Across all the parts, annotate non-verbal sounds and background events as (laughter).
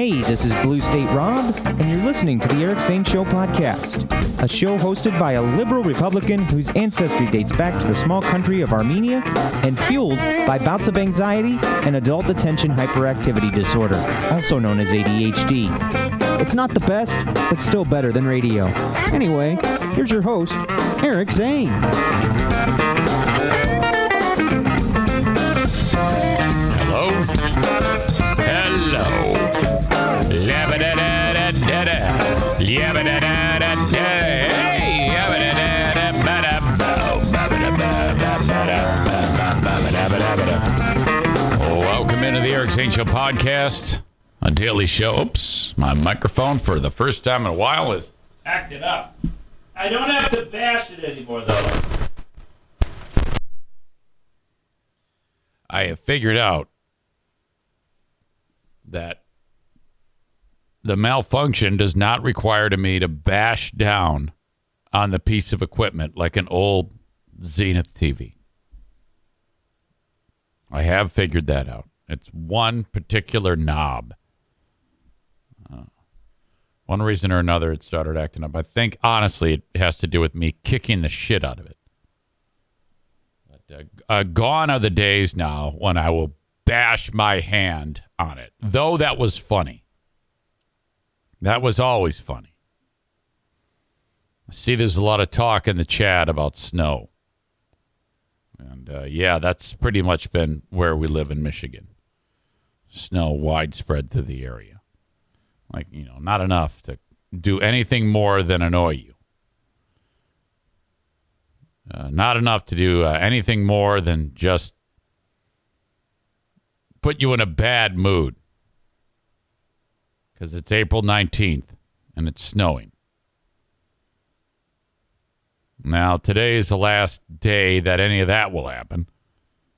Hey, this is Blue State Rob, and you're listening to the Eric Zane Show podcast, a show hosted by a liberal Republican whose ancestry dates back to the small country of Armenia and fueled by bouts of anxiety and adult attention hyperactivity disorder, also known as ADHD. It's not the best, but still better than radio. Anyway, here's your host, Eric Zane. Welcome into the Eric Zane Podcast, a daily show. Oops, my microphone for the first time in a while is acted up. I don't have to bash it anymore though. I have figured out that the malfunction does not require to me to bash down on the piece of equipment like an old Zenith TV. I have figured that out. It's one particular knob. Uh, one reason or another, it started acting up. I think, honestly, it has to do with me kicking the shit out of it. But, uh, uh, gone are the days now when I will bash my hand on it, though that was funny. That was always funny. I see, there's a lot of talk in the chat about snow. And uh, yeah, that's pretty much been where we live in Michigan. Snow widespread through the area. Like, you know, not enough to do anything more than annoy you. Uh, not enough to do uh, anything more than just put you in a bad mood because it's April 19th and it's snowing. Now, today is the last day that any of that will happen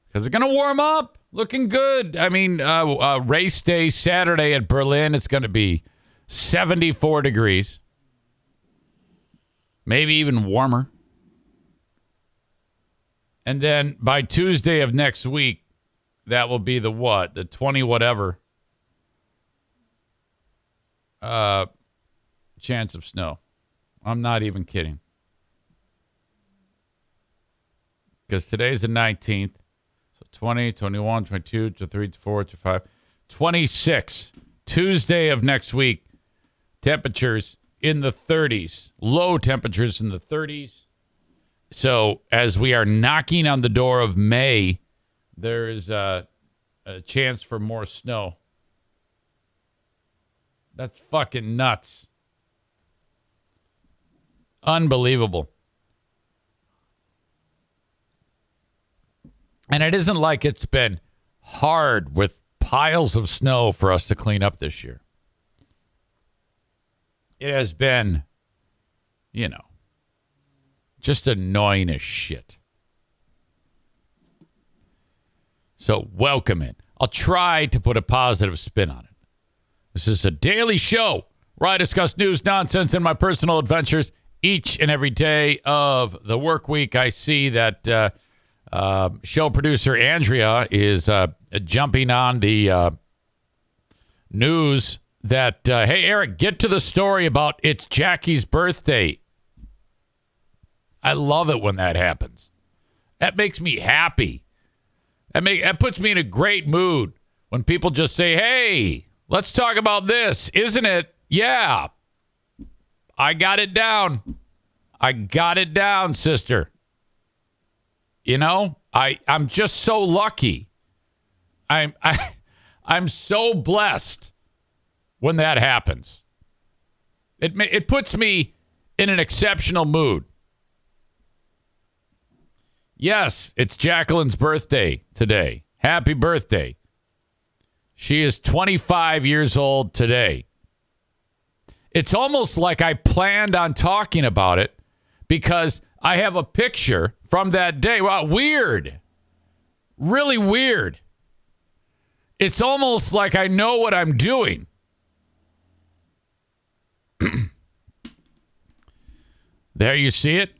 because it's going to warm up. Looking good. I mean, uh, uh, race day Saturday at Berlin, it's going to be 74 degrees, maybe even warmer. And then by Tuesday of next week, that will be the what? The 20 whatever uh chance of snow. I'm not even kidding. Because today's the 19th. So 20, 21, 22, 23, 24, 25, 26. Tuesday of next week. Temperatures in the 30s. Low temperatures in the 30s. So as we are knocking on the door of May, there is a, a chance for more snow. That's fucking nuts. Unbelievable. And it isn't like it's been hard with piles of snow for us to clean up this year. It has been, you know, just annoying as shit. So, welcome it. I'll try to put a positive spin on it. This is a daily show where I discuss news, nonsense, and my personal adventures each and every day of the work week. I see that uh, uh, show producer Andrea is uh, jumping on the uh, news that, uh, hey, Eric, get to the story about it's Jackie's birthday. I love it when that happens. That makes me happy. That make that puts me in a great mood when people just say, "Hey, let's talk about this, isn't it?" Yeah. I got it down. I got it down, sister. You know, I I'm just so lucky. I'm (laughs) I I'm so blessed when that happens. It it puts me in an exceptional mood. Yes, it's Jacqueline's birthday today. Happy birthday. She is 25 years old today. It's almost like I planned on talking about it because I have a picture from that day. Wow, weird. Really weird. It's almost like I know what I'm doing. (clears throat) there you see it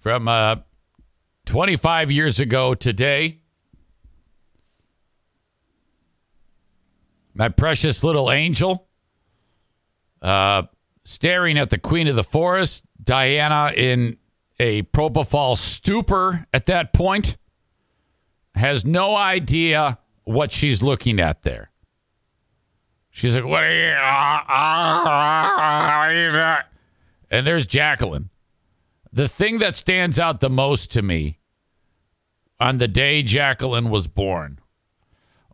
from uh, 25 years ago today. My precious little angel, uh, staring at the queen of the forest, Diana, in a propofol stupor at that point, has no idea what she's looking at there. She's like, "What are you?" ah, ah, ah, what are you doing?" And there's Jacqueline. The thing that stands out the most to me on the day Jacqueline was born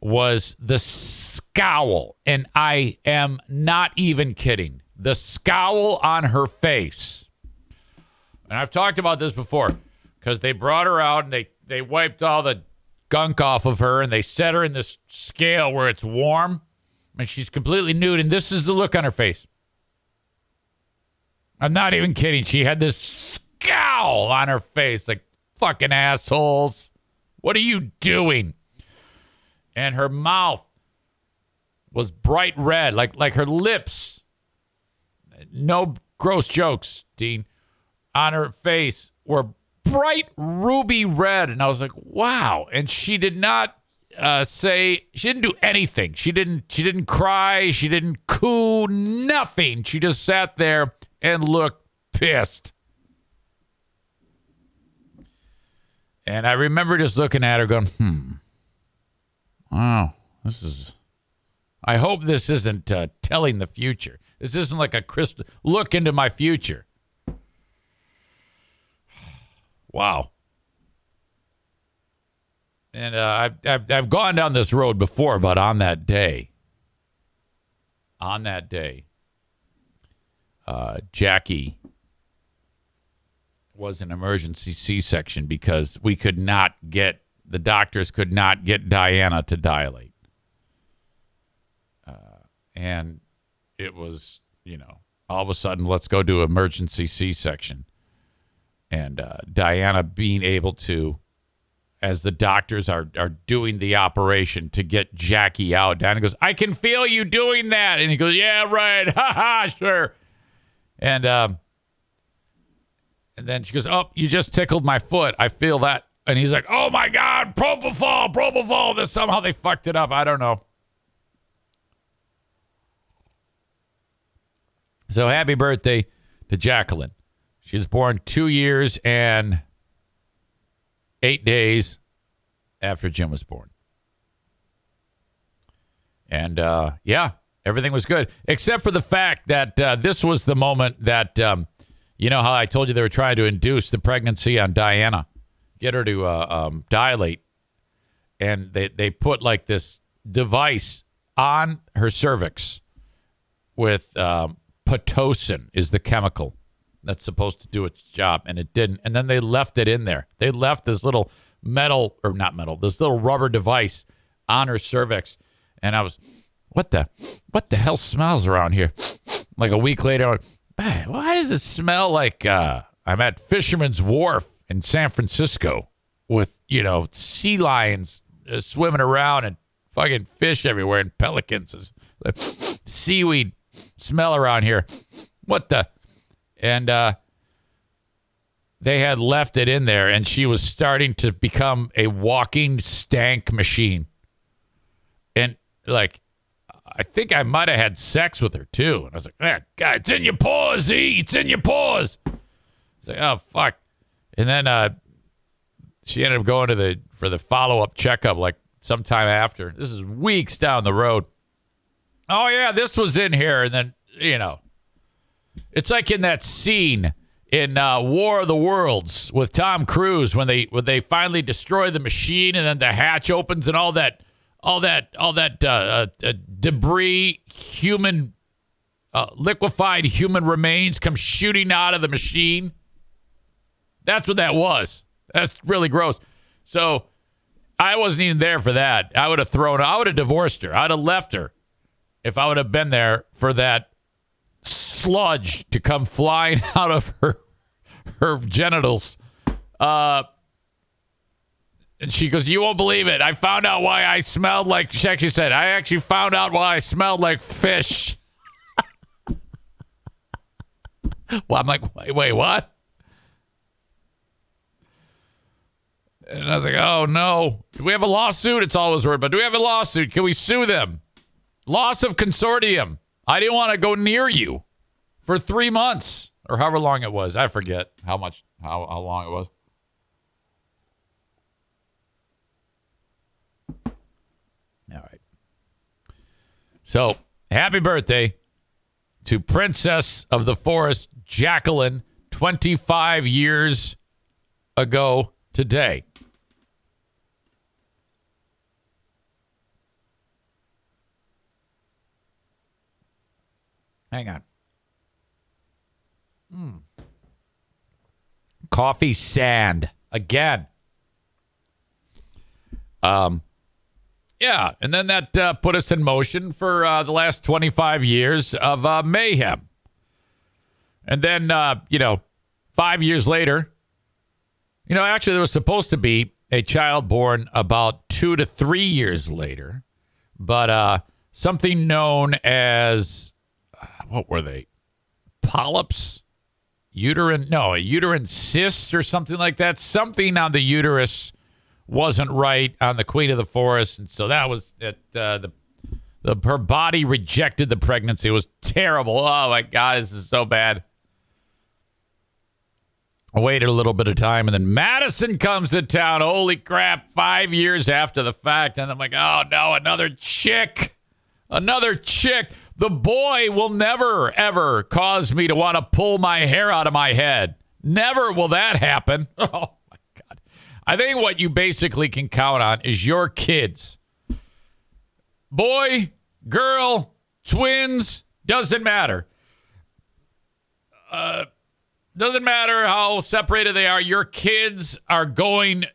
was the scowl. And I am not even kidding. The scowl on her face. And I've talked about this before because they brought her out and they, they wiped all the gunk off of her and they set her in this scale where it's warm and she's completely nude. And this is the look on her face. I'm not even kidding. She had this scowl on her face like fucking assholes. What are you doing? And her mouth was bright red, like like her lips. No gross jokes, Dean. On her face were bright ruby red, and I was like, "Wow!" And she did not uh, say she didn't do anything. She didn't. She didn't cry. She didn't coo. Nothing. She just sat there and looked pissed. And I remember just looking at her, going, "Hmm, wow, this is." I hope this isn't uh, telling the future. This isn't like a crystal look into my future. (sighs) Wow. And uh, I've, I've I've gone down this road before, but on that day, on that day, uh, Jackie was an emergency C-section because we could not get the doctors could not get Diana to dilate, uh, and it was you know all of a sudden let's go do emergency C-section, and uh, Diana being able to as the doctors are are doing the operation to get Jackie out. Diana goes, "I can feel you doing that," and he goes, "Yeah, right, (laughs) ha ha, sure." And um, and then she goes, "Oh, you just tickled my foot. I feel that." And he's like, "Oh my God, propofol, propofol." This somehow they fucked it up. I don't know. So happy birthday to Jacqueline. She was born two years and eight days after Jim was born. And uh, yeah, everything was good, except for the fact that uh, this was the moment that, um, you know, how I told you they were trying to induce the pregnancy on Diana, get her to uh, um, dilate. And they, they put like this device on her cervix with um, Pitocin, is the chemical that's supposed to do its job, and it didn't. And then they left it in there. They left this little metal, or not metal, this little rubber device on her cervix. And I was, what the, what the hell smells around here? Like a week later, went, "Man, why does it smell like uh, I'm at Fisherman's Wharf in San Francisco with, you know, sea lions uh, swimming around and fucking fish everywhere and pelicans, (laughs) seaweed smell around here. What the? and uh, they had left it in there, and she was starting to become a walking stank machine. And like, I think I might have had sex with her too. And I was like, "Man, God, it's in your paws, E. It's in your paws." It's like, "Oh fuck!" And then uh, she ended up going to the for the follow up checkup like sometime after. This is weeks down the road. Oh yeah, this was in here, and then you know it's like in that scene in uh, War of the Worlds with Tom Cruise when they when they finally destroy the machine and then the hatch opens and all that all that all that uh, uh, debris, human uh, liquefied human remains come shooting out of the machine. That's what that was. That's really gross. So I wasn't even there for that. I would have thrown. I would have divorced her. I'd have left her if I would have been there for that sludge to come flying (laughs) out of her her genitals. Uh, and she goes, "You won't believe it. I found out why I smelled like." She actually said, "I actually found out why I smelled like fish." (laughs) well, I'm like, wait, wait, what? And I was like, "Oh no, do we have a lawsuit?" It's always word, but do we have a lawsuit? Can we sue them? Loss of consortium. I didn't want to go near you for three months or however long it was. I forget how much, how, how long it was. All right. So happy birthday to Princess of the Forest, Jacqueline, 25 years ago today. Hang on. Mm. Coffee sand again. Um, yeah, and then that uh, put us in motion for uh, the last 25 years of uh, mayhem. And then, uh, you know, five years later, you know, actually, there was supposed to be a child born about two to three years later, but uh, something known as what were they? Polyps, uterine? No, a uterine cyst or something like that. Something on the uterus wasn't right on the Queen of the Forest, and so that was it. Uh, the the her body rejected the pregnancy. It was terrible. Oh my God, this is so bad. I waited a little bit of time, and then Madison comes to town. Holy crap! Five years after the fact, and I'm like, oh no, another chick, another chick. The boy will never ever cause me to want to pull my hair out of my head. Never will that happen. (laughs) Oh my God. I think what you basically can count on is your kids. Boy, girl, twins, doesn't matter. Uh, doesn't matter how separated they are. Your kids are going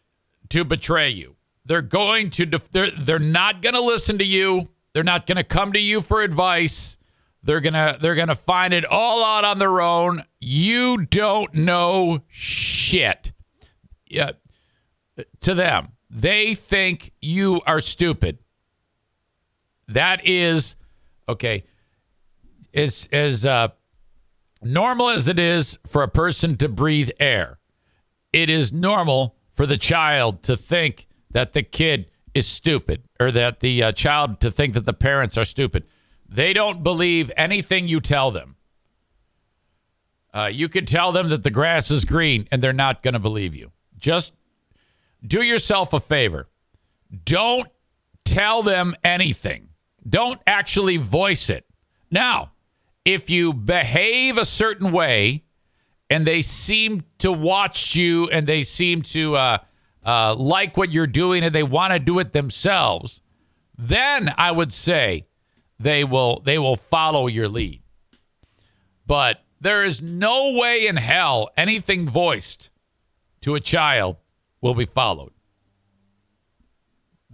to betray you. They're going to. Def- they're they're not going to listen to you. They're not going to come to you for advice. They're gonna they're gonna find it all out on their own. You don't know shit. Yeah, to them. They think you are stupid. That is okay. As as uh, normal as it is for a person to breathe air, it is normal for the child to think that the kid is stupid, or that the uh, child to think that the parents are stupid. They don't believe anything you tell them. Uh, you could tell them that the grass is green, and they're not going to believe you. Just do yourself a favor. Don't tell them anything. Don't actually voice it. Now, if you behave a certain way and they seem to watch you and they seem to uh, uh, like what you're doing and they want to do it themselves, then I would say they will they will follow your lead. But there is no way in hell anything voiced to a child will be followed.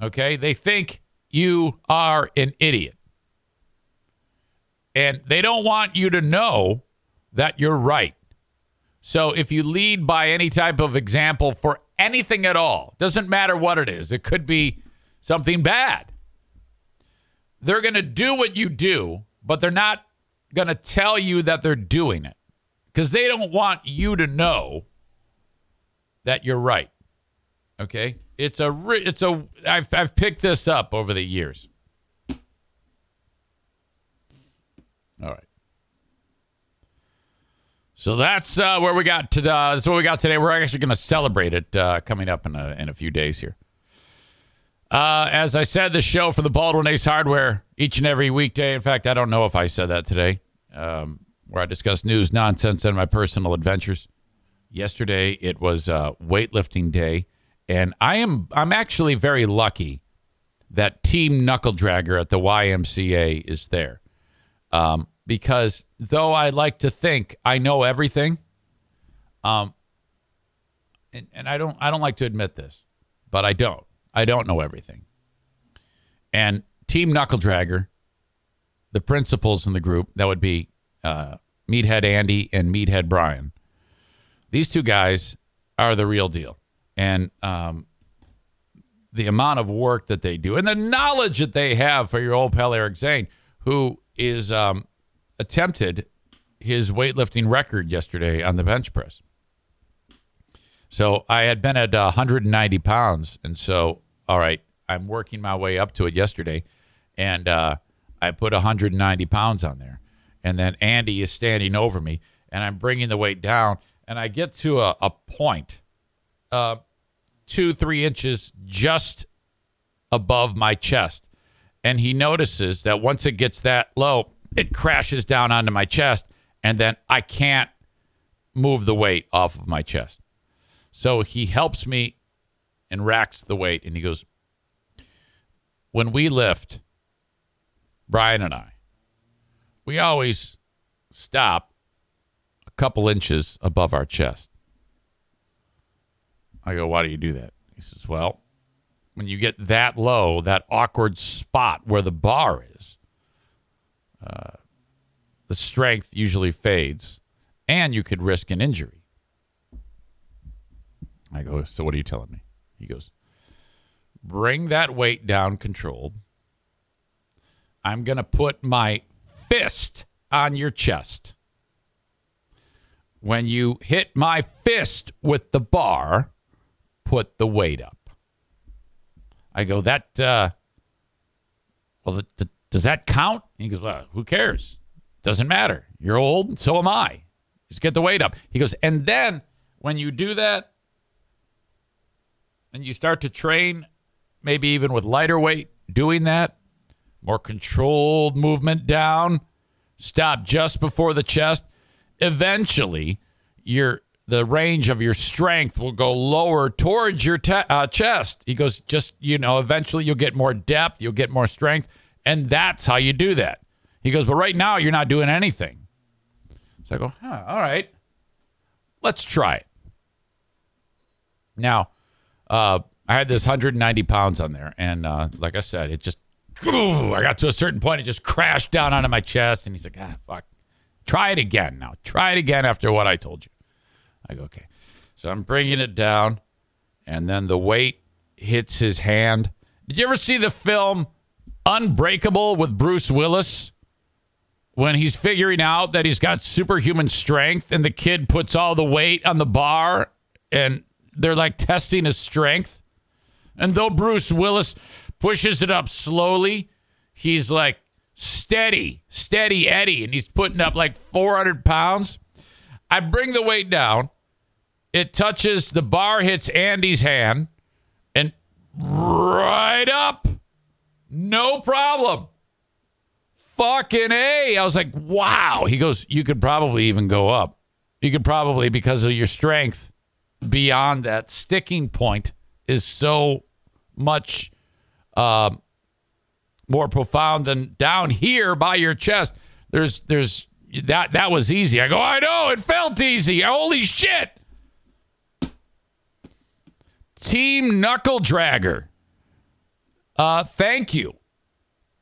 Okay? They think you are an idiot. And they don't want you to know that you're right. So if you lead by any type of example for anything at all, doesn't matter what it is, it could be something bad. They're going to do what you do, but they're not going to tell you that they're doing it because they don't want you to know that you're right. Okay, it's a it's a I've I've picked this up over the years. All right. So that's uh, where we got to. Uh, that's what we got today. We're actually going to celebrate it uh, coming up in a in a few days here. Uh, as I said, the show for the Baldwin Ace Hardware each and every weekday. In fact, I don't know if I said that today, um, where I discuss news, nonsense, and my personal adventures. Yesterday, it was uh, weightlifting day. And I am I'm actually very lucky that Team Knuckle Dragger at the YMCA is there. Um, because though I like to think I know everything, um, and, and I don't I don't like to admit this, but I don't. I don't know everything. And Team Knuckle Dragger, the principals in the group, that would be uh, Meathead Andy and Meathead Brian. These two guys are the real deal and um, the amount of work that they do and the knowledge that they have for your old pal Eric Zane, who is um, attempted his weightlifting record yesterday on the bench press. So I had been at uh, 190 pounds, and so all right, I'm working my way up to it yesterday, and uh, I put 190 pounds on there. And then Andy is standing over me, and I'm bringing the weight down. And I get to a, a point, uh, two, three inches just above my chest. And he notices that once it gets that low, it crashes down onto my chest. And then I can't move the weight off of my chest. So he helps me and racks the weight. And he goes, When we lift, Brian and I, we always stop a couple inches above our chest. I go, Why do you do that? He says, Well, when you get that low, that awkward spot where the bar is, uh, the strength usually fades and you could risk an injury. I go, So what are you telling me? He goes, Bring that weight down controlled. I'm going to put my fist on your chest. When you hit my fist with the bar, put the weight up. I go, That, uh, well, the, th- does that count? He goes, Well, who cares? Doesn't matter. You're old, so am I. Just get the weight up. He goes, and then when you do that and you start to train, maybe even with lighter weight, doing that, more controlled movement down, stop just before the chest, eventually your the range of your strength will go lower towards your te- uh, chest. He goes, just, you know, eventually you'll get more depth, you'll get more strength. And that's how you do that. He goes, but right now you're not doing anything. So I go, huh, all right, let's try it. Now, uh, I had this 190 pounds on there, and uh, like I said, it just, ooh, I got to a certain point, it just crashed down onto my chest, and he's like, ah, fuck, try it again now. Try it again after what I told you. I go, okay. So I'm bringing it down, and then the weight hits his hand. Did you ever see the film Unbreakable with Bruce Willis? when he's figuring out that he's got superhuman strength and the kid puts all the weight on the bar and they're like testing his strength. And though Bruce Willis pushes it up slowly, he's like steady, steady Eddie, and he's putting up like 400 pounds. I bring the weight down. It touches the bar, hits Andy's hand, and right up. No problem fucking A. I was like, wow. He goes, you could probably even go up. You could probably, because of your strength beyond that sticking point, is so much uh, more profound than down here by your chest. There's, there's that, that was easy. I go, I know, it felt easy. Holy shit. Team Knuckle Dragger. Uh, thank you.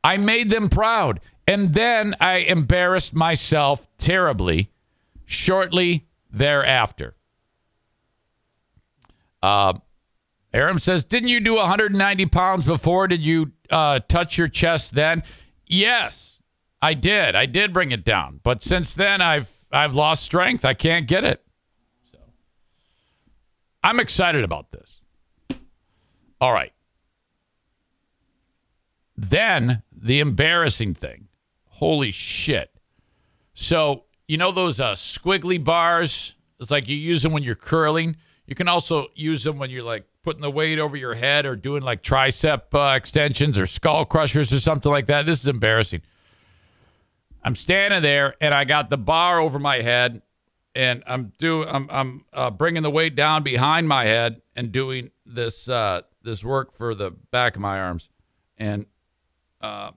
I made them proud. And then I embarrassed myself terribly shortly thereafter. Uh, Aram says, Didn't you do 190 pounds before? Did you uh, touch your chest then? Yes, I did. I did bring it down. But since then, I've, I've lost strength. I can't get it. So I'm excited about this. All right. Then the embarrassing thing Holy shit. So, you know those uh, squiggly bars? It's like you use them when you're curling. You can also use them when you're like putting the weight over your head or doing like tricep uh, extensions or skull crushers or something like that. This is embarrassing. I'm standing there and I got the bar over my head and I'm doing I'm I'm uh, bringing the weight down behind my head and doing this uh, this work for the back of my arms and uh,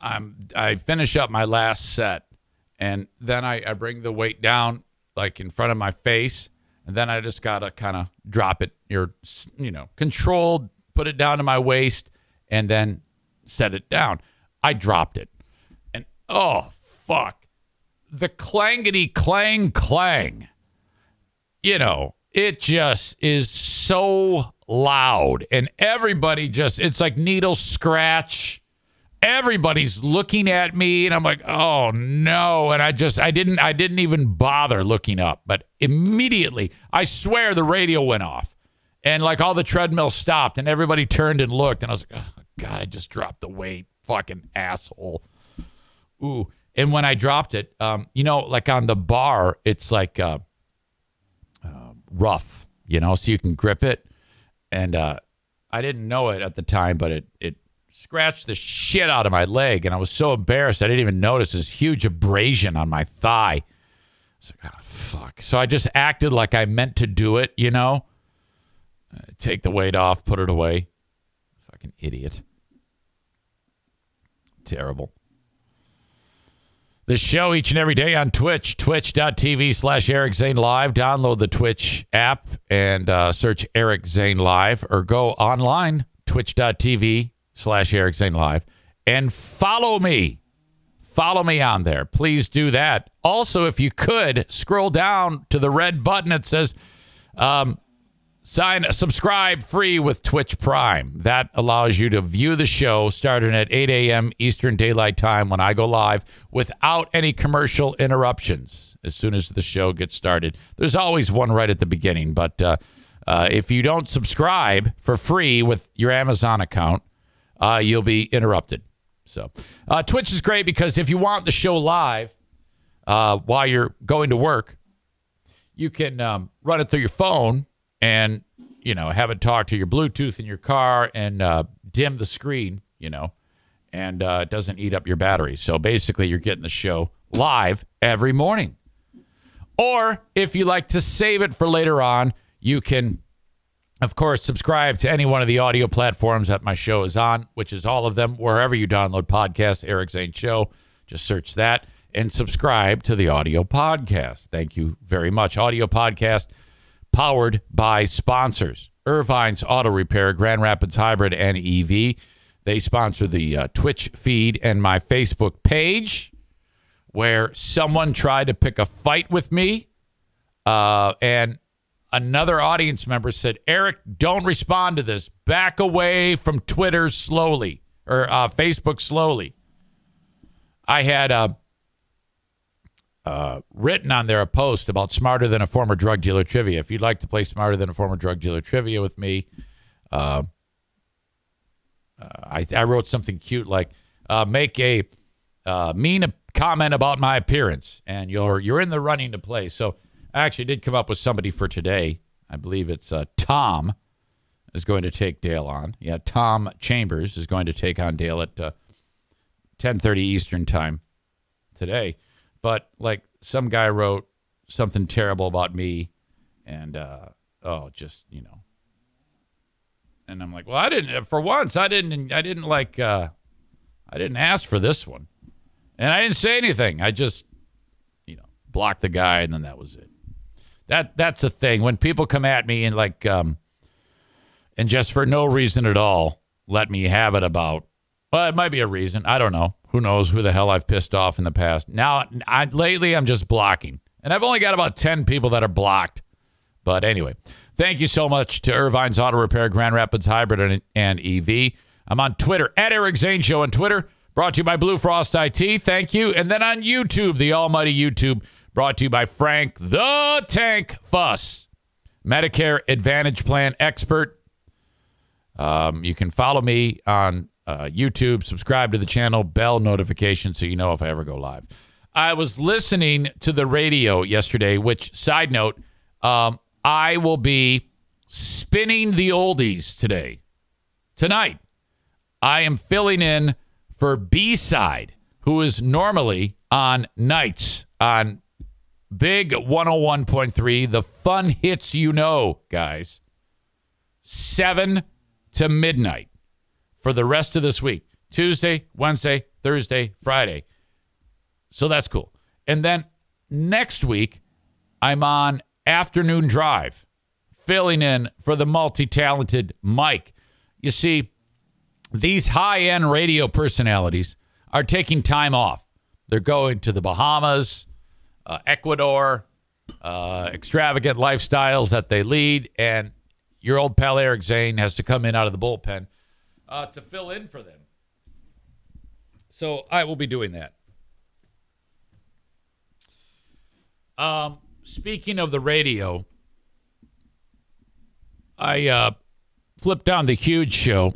I'm I finish up my last set, and then I, I bring the weight down like in front of my face, and then I just gotta kind of drop it. You're you know controlled, put it down to my waist, and then set it down. I dropped it, and oh fuck, the clangity clang clang. You know, it just is so loud, and everybody just it's like needle scratch everybody's looking at me and I'm like, "Oh no." And I just I didn't I didn't even bother looking up, but immediately, I swear the radio went off. And like all the treadmills stopped and everybody turned and looked and I was like, oh, God, I just dropped the weight. Fucking asshole. Ooh. And when I dropped it, um, you know, like on the bar, it's like uh, uh, rough, you know, so you can grip it. And uh, I didn't know it at the time, but it it scratched the shit out of my leg, and I was so embarrassed I didn't even notice this huge abrasion on my thigh. I was like, oh, fuck. So I just acted like I meant to do it, you know? Uh, take the weight off, put it away. Fucking idiot. Terrible. The show each and every day on Twitch, twitch.tv slash Eric Zane Live. Download the Twitch app and uh, search Eric Zane Live or go online, twitch.tv slash Eric Zane Live, and follow me. Follow me on there. Please do that. Also, if you could, scroll down to the red button that says um, sign subscribe free with Twitch Prime. That allows you to view the show starting at 8 a.m. Eastern Daylight Time when I go live without any commercial interruptions as soon as the show gets started. There's always one right at the beginning, but uh, uh, if you don't subscribe for free with your Amazon account, uh, you'll be interrupted. So, uh, Twitch is great because if you want the show live uh, while you're going to work, you can um, run it through your phone and you know have it talk to your Bluetooth in your car and uh, dim the screen, you know, and uh, it doesn't eat up your battery. So basically, you're getting the show live every morning. Or if you like to save it for later on, you can of course, subscribe to any one of the audio platforms that my show is on, which is all of them. Wherever you download podcasts, Eric Zane Show, just search that and subscribe to the audio podcast. Thank you very much. Audio podcast powered by sponsors Irvine's Auto Repair, Grand Rapids Hybrid, and EV. They sponsor the uh, Twitch feed and my Facebook page, where someone tried to pick a fight with me. Uh, and another audience member said, Eric, don't respond to this. Back away from Twitter slowly or uh, Facebook slowly. I had uh, uh, written on there a post about smarter than a former drug dealer trivia. If you'd like to play smarter than a former drug dealer trivia with me, uh, uh, I, I, wrote something cute like uh, make a mean comment about my appearance, and you're you're in the running to play. So I actually did come up with somebody for today. I believe it's uh, Tom is going to take Dale on. Yeah, Tom Chambers is going to take on Dale at uh, 10:30 Eastern time today. But like some guy wrote something terrible about me, and uh, oh, just you know. And I'm like, well, I didn't. For once, I didn't. I didn't like. Uh, I didn't ask for this one, and I didn't say anything. I just, you know, blocked the guy, and then that was it. That that's the thing. When people come at me and like um and just for no reason at all, let me have it about well, it might be a reason. I don't know. Who knows who the hell I've pissed off in the past. Now I lately I'm just blocking. And I've only got about 10 people that are blocked. But anyway, thank you so much to Irvine's Auto Repair, Grand Rapids Hybrid and, and EV. I'm on Twitter at Eric Zane Show on Twitter. Brought to you by Blue Frost IT. Thank you. And then on YouTube, the almighty YouTube Brought to you by Frank the Tank Fuss, Medicare Advantage Plan expert. Um, you can follow me on uh, YouTube, subscribe to the channel, bell notification so you know if I ever go live. I was listening to the radio yesterday, which, side note, um, I will be spinning the oldies today. Tonight, I am filling in for B Side, who is normally on nights on Big 101.3, the fun hits you know, guys. 7 to midnight for the rest of this week Tuesday, Wednesday, Thursday, Friday. So that's cool. And then next week, I'm on Afternoon Drive, filling in for the multi talented Mike. You see, these high end radio personalities are taking time off. They're going to the Bahamas uh, Ecuador, uh, extravagant lifestyles that they lead, and your old pal Eric Zane has to come in out of the bullpen uh, to fill in for them. So I will be doing that. Um, speaking of the radio, I uh, flipped on the huge show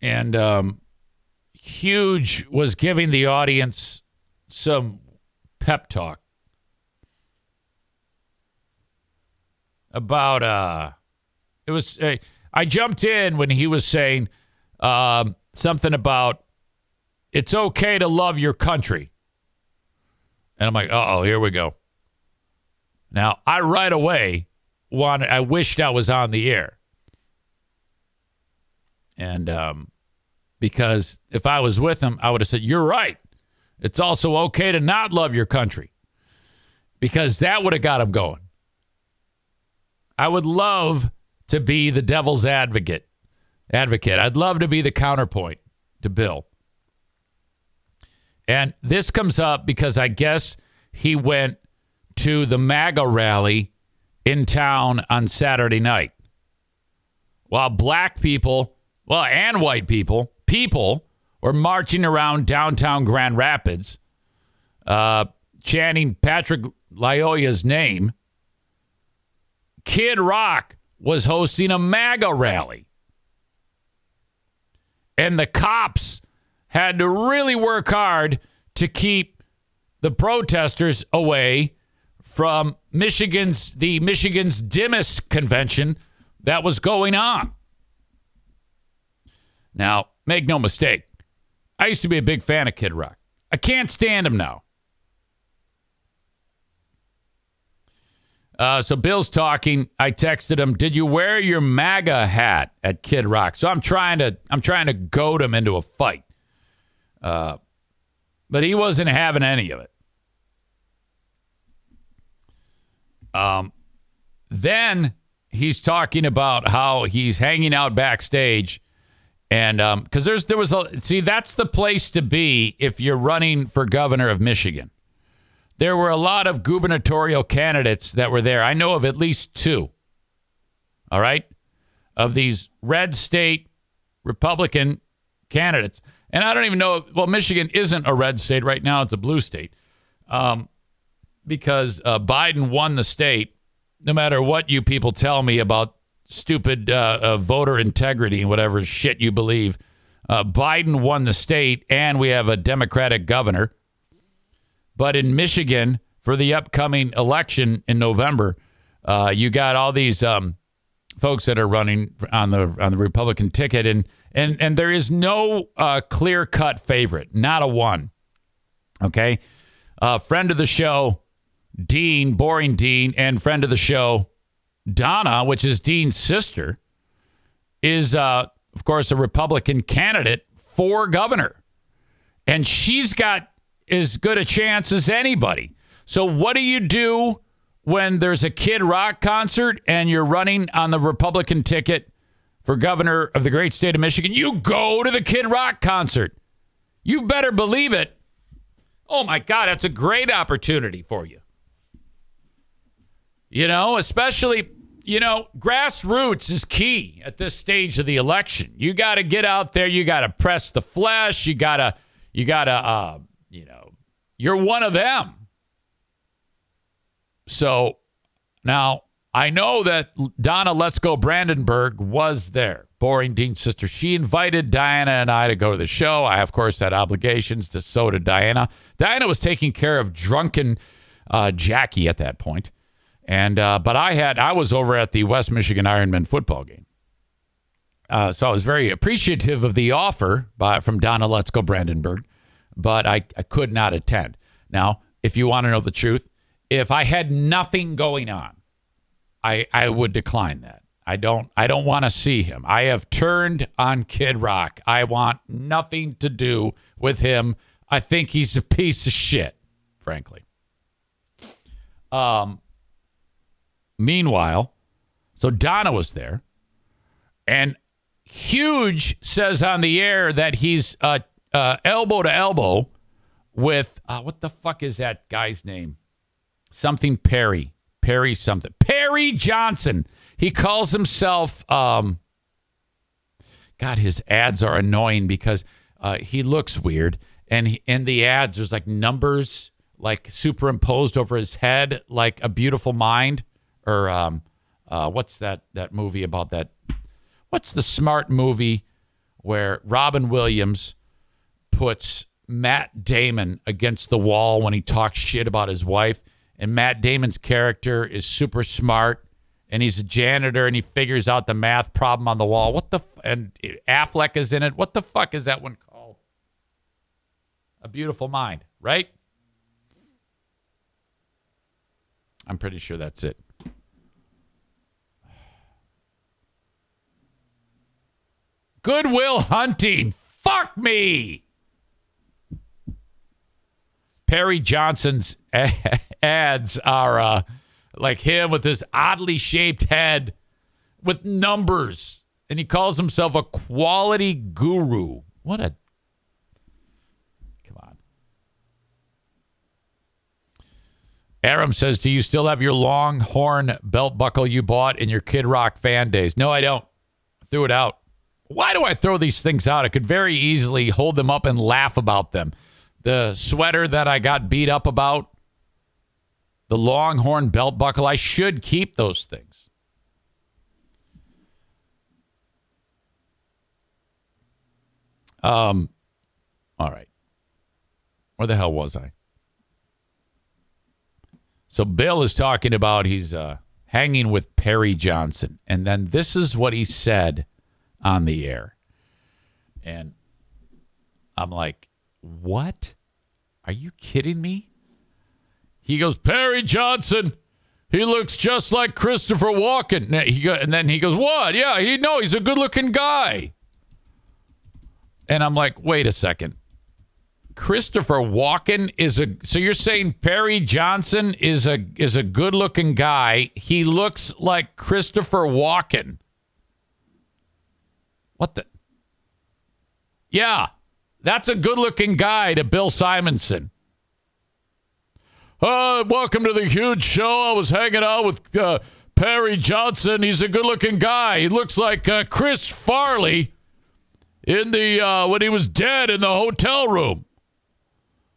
and um, huge was giving the audience some pep talk about uh it was uh, I jumped in when he was saying um, something about it's okay to love your country. And I'm like, oh, here we go. Now, I right away wanted, I wished I was on the air. And um, because if I was with him, I would have said, you're right. It's also okay to not love your country because that would have got him going. I would love to be the devil's advocate. Advocate. I'd love to be the counterpoint to Bill. And this comes up because I guess he went to the MAGA rally in town on Saturday night. While black people, well, and white people, people were marching around downtown Grand Rapids, uh, chanting Patrick Lyoya's name. Kid Rock was hosting a MAGA rally. And the cops had to really work hard to keep the protesters away from Michigan's the Michigan's dimmest convention that was going on. Now, make no mistake, I used to be a big fan of Kid Rock. I can't stand him now. Uh, so Bill's talking. I texted him, "Did you wear your MAGA hat at Kid Rock?" So I'm trying to I'm trying to goad him into a fight. Uh, but he wasn't having any of it. Um, then he's talking about how he's hanging out backstage, and um, because there's there was a see that's the place to be if you're running for governor of Michigan there were a lot of gubernatorial candidates that were there. I know of at least two. All right? Of these red state Republican candidates. And I don't even know, well, Michigan isn't a red state right now, it's a blue state. Um, because uh, Biden won the state, no matter what you people tell me about stupid uh, uh, voter integrity and whatever shit you believe. Uh, Biden won the state, and we have a Democratic governor. But in Michigan, for the upcoming election in November, uh, you got all these um, folks that are running on the on the Republican ticket, and and and there is no uh, clear cut favorite, not a one. Okay, uh, friend of the show, Dean, boring Dean, and friend of the show, Donna, which is Dean's sister, is uh, of course a Republican candidate for governor, and she's got as good a chance as anybody. So, what do you do when there's a Kid Rock concert and you're running on the Republican ticket for governor of the great state of Michigan? You go to the Kid Rock concert. You better believe it. Oh my God, that's a great opportunity for you. You know, especially, you know, grassroots is key at this stage of the election. You got to get out there. You got to press the flesh. You got to, you got to, uh, you know, you're one of them. So now I know that Donna Let's Go Brandenburg was there, Boring Dean's sister. She invited Diana and I to go to the show. I, of course, had obligations to so did Diana. Diana was taking care of drunken uh, Jackie at that point. And uh, but I had I was over at the West Michigan Ironman football game. Uh, so I was very appreciative of the offer by, from Donna Let's Go Brandenburg but I, I could not attend. Now, if you want to know the truth, if I had nothing going on, I I would decline that. I don't I don't want to see him. I have turned on Kid Rock. I want nothing to do with him. I think he's a piece of shit, frankly. Um meanwhile, so Donna was there and Huge says on the air that he's uh, uh, elbow to elbow with uh, what the fuck is that guy's name? Something Perry. Perry something. Perry Johnson. He calls himself. Um, God, his ads are annoying because uh, he looks weird, and he, in the ads there's like numbers like superimposed over his head, like a beautiful mind, or um, uh, what's that that movie about that? What's the smart movie where Robin Williams puts Matt Damon against the wall when he talks shit about his wife. And Matt Damon's character is super smart and he's a janitor and he figures out the math problem on the wall. What the f- and Affleck is in it. What the fuck is that one called? A Beautiful Mind, right? I'm pretty sure that's it. (sighs) Good Will Hunting. Fuck me. Perry Johnson's (laughs) ads are uh, like him with his oddly shaped head with numbers. And he calls himself a quality guru. What a. Come on. Aram says, Do you still have your longhorn belt buckle you bought in your Kid Rock fan days? No, I don't. Threw it out. Why do I throw these things out? I could very easily hold them up and laugh about them. The sweater that I got beat up about, the Longhorn belt buckle, I should keep those things. Um, all right. Where the hell was I? So Bill is talking about he's uh, hanging with Perry Johnson, and then this is what he said on the air. And I'm like, what? Are you kidding me? He goes, Perry Johnson. He looks just like Christopher Walken. And, he go, and then he goes, What? Yeah, he no, he's a good looking guy. And I'm like, wait a second. Christopher Walken is a so you're saying Perry Johnson is a is a good looking guy. He looks like Christopher Walken. What the? Yeah, that's a good looking guy to Bill Simonson. Uh, welcome to the huge show. I was hanging out with uh, Perry Johnson. He's a good looking guy. He looks like uh, Chris Farley in the uh, when he was dead in the hotel room.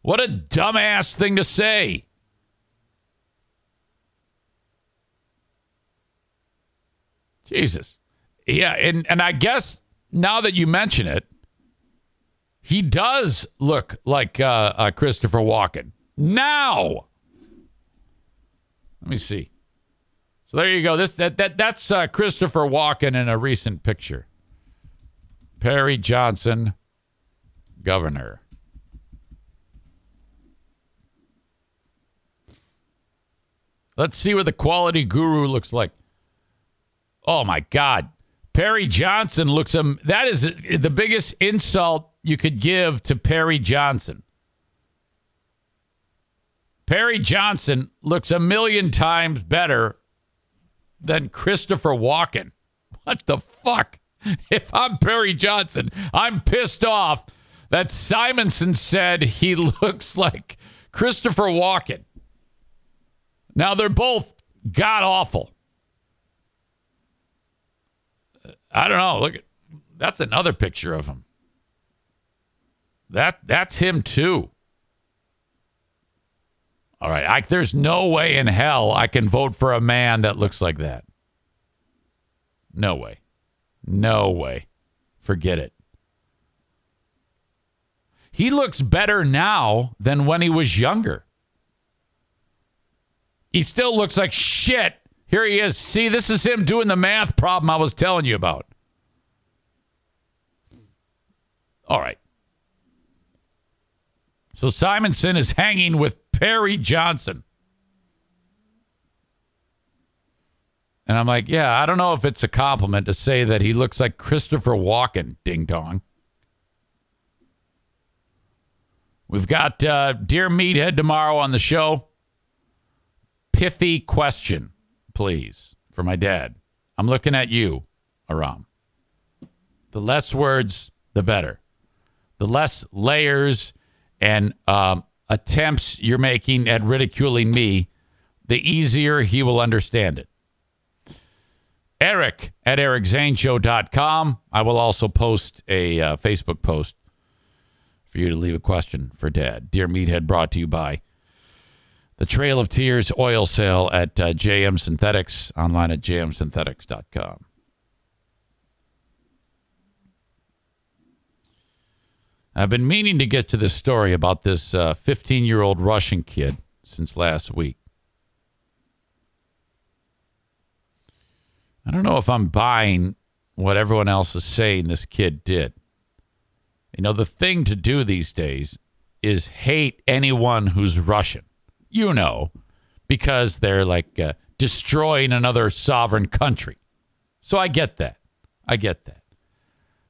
What a dumbass thing to say. Jesus. Yeah, and, and I guess now that you mention it, he does look like uh, uh, Christopher Walken. Now, let me see. So there you go. This that that that's uh, Christopher Walken in a recent picture. Perry Johnson, governor. Let's see what the quality guru looks like. Oh my God. Perry Johnson looks um that is the biggest insult you could give to Perry Johnson. Perry Johnson looks a million times better than Christopher Walken. What the fuck? (laughs) If I'm Perry Johnson, I'm pissed off that Simonson said he (laughs) looks like Christopher Walken. Now they're both god awful. I don't know. Look at that's another picture of him. That that's him too. All right, I, there's no way in hell I can vote for a man that looks like that. No way. No way. Forget it. He looks better now than when he was younger. He still looks like shit. Here he is. See, this is him doing the math problem I was telling you about. All right. So Simonson is hanging with Perry Johnson. And I'm like, yeah, I don't know if it's a compliment to say that he looks like Christopher Walken, ding dong. We've got uh, Dear Meathead tomorrow on the show. Pithy question, please, for my dad. I'm looking at you, Aram. The less words, the better. The less layers and um, attempts you're making at ridiculing me, the easier he will understand it. Eric at ericzaneshow.com. I will also post a uh, Facebook post for you to leave a question for Dad. Dear Meathead, brought to you by the Trail of Tears oil sale at uh, JM Synthetics, online at jmsynthetics.com. I've been meaning to get to this story about this 15 uh, year old Russian kid since last week. I don't know if I'm buying what everyone else is saying this kid did. You know, the thing to do these days is hate anyone who's Russian. You know, because they're like uh, destroying another sovereign country. So I get that. I get that.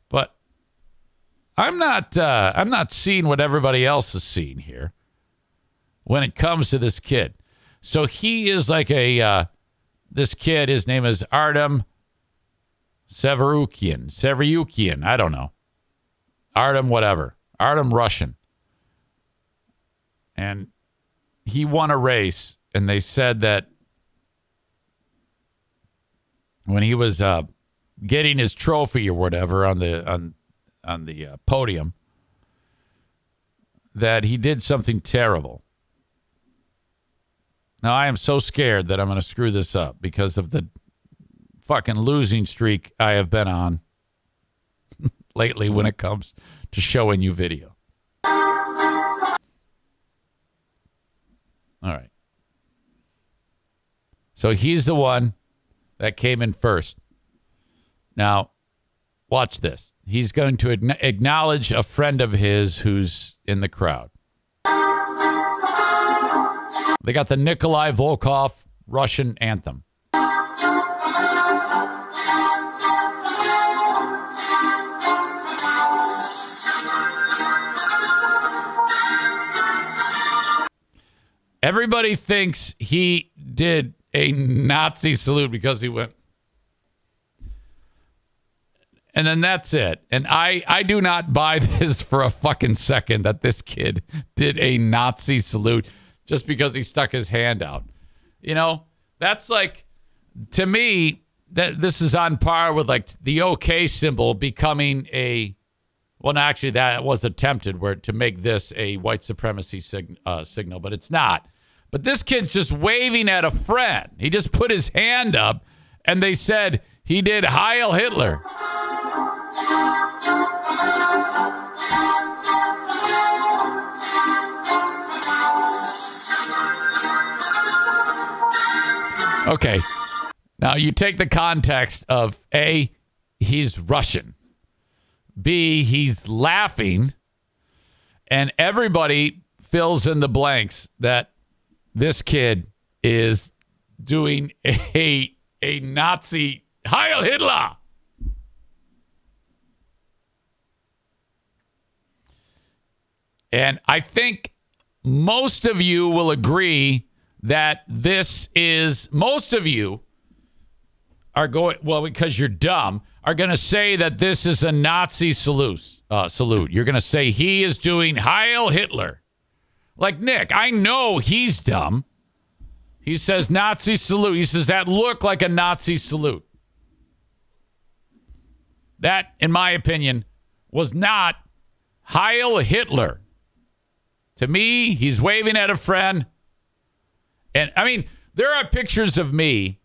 But I'm not uh, I'm not seeing what everybody else is seeing here when it comes to this kid. So he is like a uh, this kid. His name is Artem Severukian. Severukian. I don't know. Artem, whatever. Artem Russian. And he won a race, and they said that when he was uh, getting his trophy or whatever on the on on the uh, podium, that he did something terrible. Now I am so scared that I'm going to screw this up because of the fucking losing streak I have been on (laughs) lately when it comes to showing you video. Right. So he's the one that came in first. Now, watch this. He's going to acknowledge a friend of his who's in the crowd. They got the Nikolai Volkoff Russian anthem. Everybody thinks he did a Nazi salute because he went. And then that's it. And I, I do not buy (laughs) this for a fucking second that this kid did a Nazi salute just because he stuck his hand out. You know, that's like, to me, that this is on par with like the OK symbol becoming a well, no, actually, that was attempted where to make this a white supremacy sig- uh, signal, but it's not. But this kid's just waving at a friend. He just put his hand up and they said he did Heil Hitler. Okay. Now you take the context of A, he's Russian. B, he's laughing. And everybody fills in the blanks that this kid is doing a a Nazi Heil Hitler. And I think most of you will agree that this is most of you are going well because you're dumb are going to say that this is a Nazi salute. Uh, salute. You're going to say he is doing Heil Hitler. Like Nick, I know he's dumb. He says Nazi salute. He says that looked like a Nazi salute. That, in my opinion, was not Heil Hitler. To me, he's waving at a friend. And I mean, there are pictures of me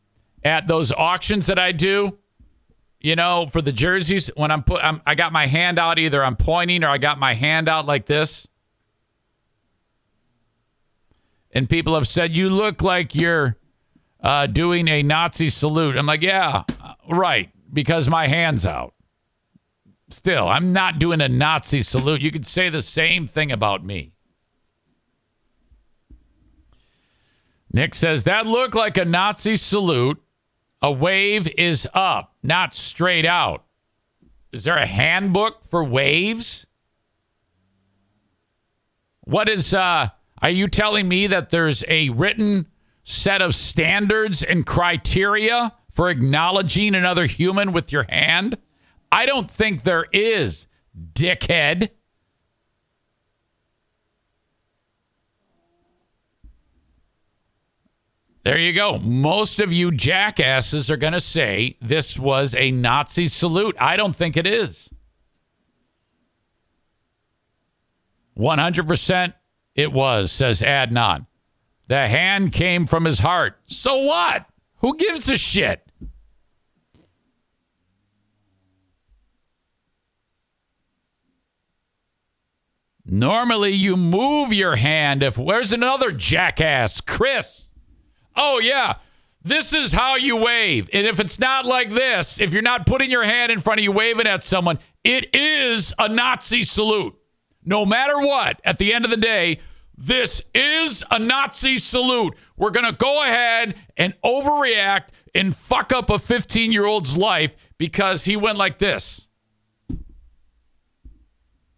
at those auctions that I do, you know, for the jerseys when I'm put I'm, I got my hand out either I'm pointing or I got my hand out like this and people have said you look like you're uh, doing a Nazi salute. I'm like, yeah, right, because my hand's out. Still, I'm not doing a Nazi salute. You could say the same thing about me. Nick says that looked like a Nazi salute. A wave is up, not straight out. Is there a handbook for waves? What is uh are you telling me that there's a written set of standards and criteria for acknowledging another human with your hand? I don't think there is, dickhead. There you go. Most of you jackasses are going to say this was a Nazi salute. I don't think it is. 100% it was, says Adnan. The hand came from his heart. So what? Who gives a shit? Normally, you move your hand. If where's another jackass, Chris? Oh, yeah. This is how you wave. And if it's not like this, if you're not putting your hand in front of you waving at someone, it is a Nazi salute. No matter what, at the end of the day, this is a Nazi salute. We're going to go ahead and overreact and fuck up a 15 year old's life because he went like this.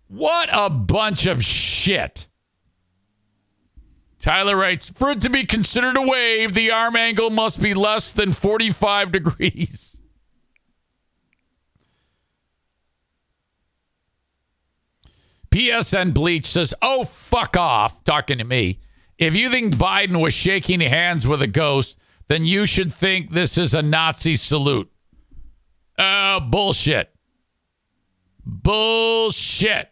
What a bunch of shit. Tyler writes For it to be considered a wave, the arm angle must be less than 45 degrees. PSN Bleach says, Oh, fuck off, talking to me. If you think Biden was shaking hands with a ghost, then you should think this is a Nazi salute. Oh, bullshit. Bullshit.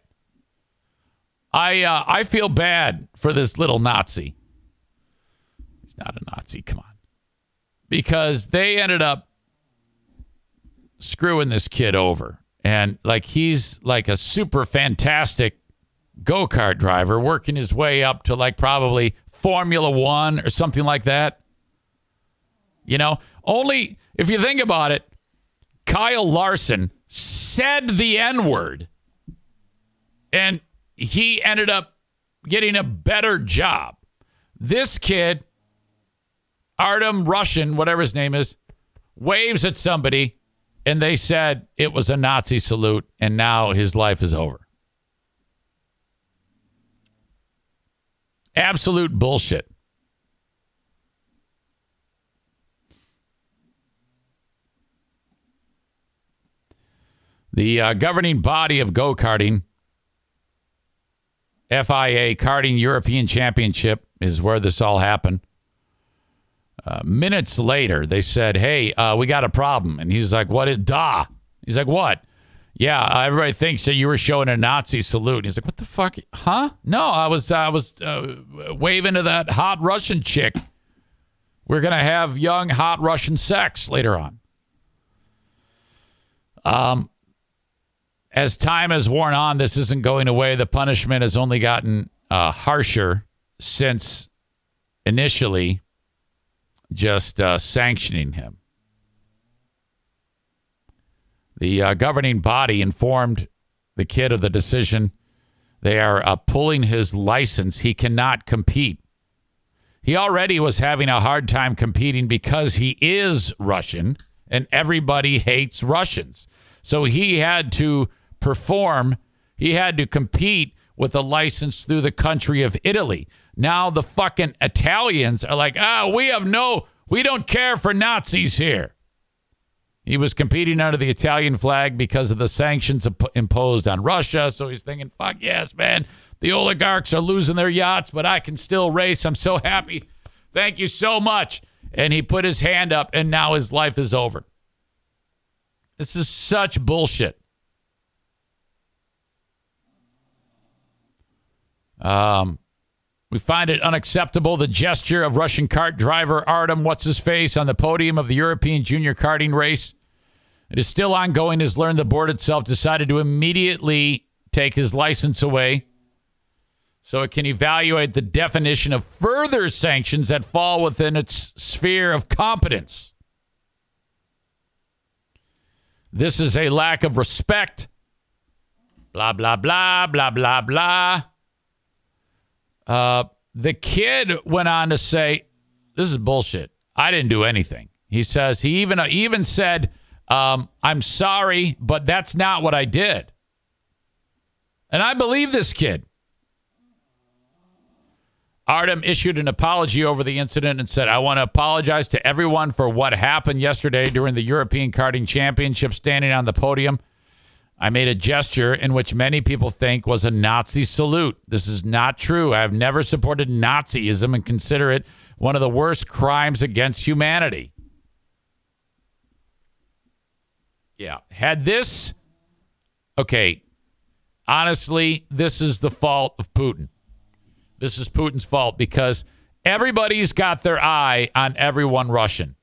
I uh, I feel bad for this little Nazi. He's not a Nazi, come on. Because they ended up screwing this kid over. And like he's like a super fantastic go-kart driver working his way up to like probably Formula 1 or something like that. You know, only if you think about it, Kyle Larson said the N-word. And he ended up getting a better job. This kid, Artem Russian, whatever his name is, waves at somebody and they said it was a Nazi salute and now his life is over. Absolute bullshit. The uh, governing body of go karting FIA Karting European Championship is where this all happened. Uh, minutes later, they said, "Hey, uh, we got a problem," and he's like, "What is da?" He's like, "What?" Yeah, uh, everybody thinks that you were showing a Nazi salute. And he's like, "What the fuck? Huh? No, I was I was uh, waving to that hot Russian chick. We're gonna have young hot Russian sex later on." Um, as time has worn on, this isn't going away. The punishment has only gotten uh, harsher since initially just uh, sanctioning him. The uh, governing body informed the kid of the decision. They are uh, pulling his license. He cannot compete. He already was having a hard time competing because he is Russian and everybody hates Russians. So he had to perform, he had to compete with a license through the country of Italy. Now the fucking Italians are like, ah, we have no, we don't care for Nazis here. He was competing under the Italian flag because of the sanctions imposed on Russia. So he's thinking, fuck yes, man. The oligarchs are losing their yachts, but I can still race. I'm so happy. Thank you so much. And he put his hand up, and now his life is over. This is such bullshit. Um, we find it unacceptable the gesture of Russian kart driver Artem What's His Face on the podium of the European Junior Karting race. It is still ongoing as learned the board itself decided to immediately take his license away so it can evaluate the definition of further sanctions that fall within its sphere of competence. This is a lack of respect. Blah, blah, blah, blah, blah, blah. Uh, the kid went on to say, "This is bullshit. I didn't do anything." He says he even even said, um, "I'm sorry, but that's not what I did." And I believe this kid. Artem issued an apology over the incident and said, I want to apologize to everyone for what happened yesterday during the European Karting Championship standing on the podium. I made a gesture in which many people think was a Nazi salute. This is not true. I have never supported Nazism and consider it one of the worst crimes against humanity. Yeah. Had this, okay, honestly, this is the fault of Putin. This is Putin's fault because everybody's got their eye on everyone Russian.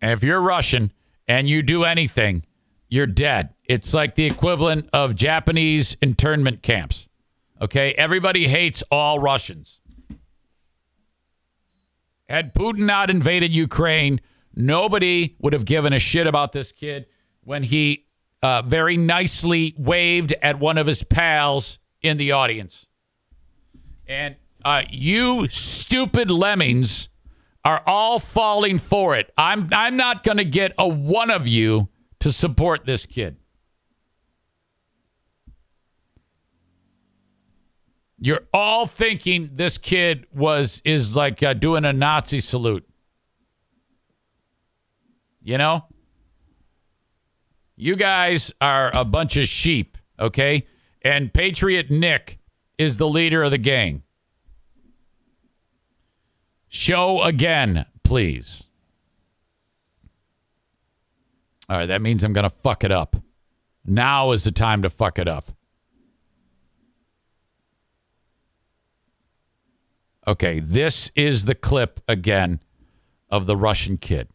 And if you're Russian and you do anything, you're dead. It's like the equivalent of Japanese internment camps. Okay, everybody hates all Russians. Had Putin not invaded Ukraine, nobody would have given a shit about this kid when he uh, very nicely waved at one of his pals in the audience. And uh, you stupid lemmings are all falling for it. I'm I'm not going to get a one of you to support this kid. You're all thinking this kid was is like uh, doing a Nazi salute. You know? You guys are a bunch of sheep, okay? And Patriot Nick is the leader of the gang. Show again, please. All right, that means I'm going to fuck it up. Now is the time to fuck it up. Okay, this is the clip again of the Russian kid.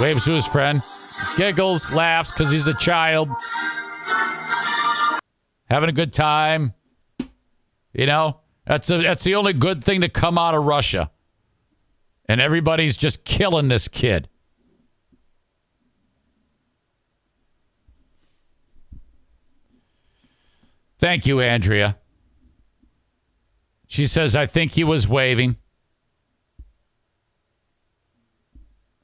Waves to his friend, giggles, laughs because he's a child, having a good time. You know, that's a, that's the only good thing to come out of Russia, and everybody's just killing this kid. Thank you, Andrea. She says, I think he was waving.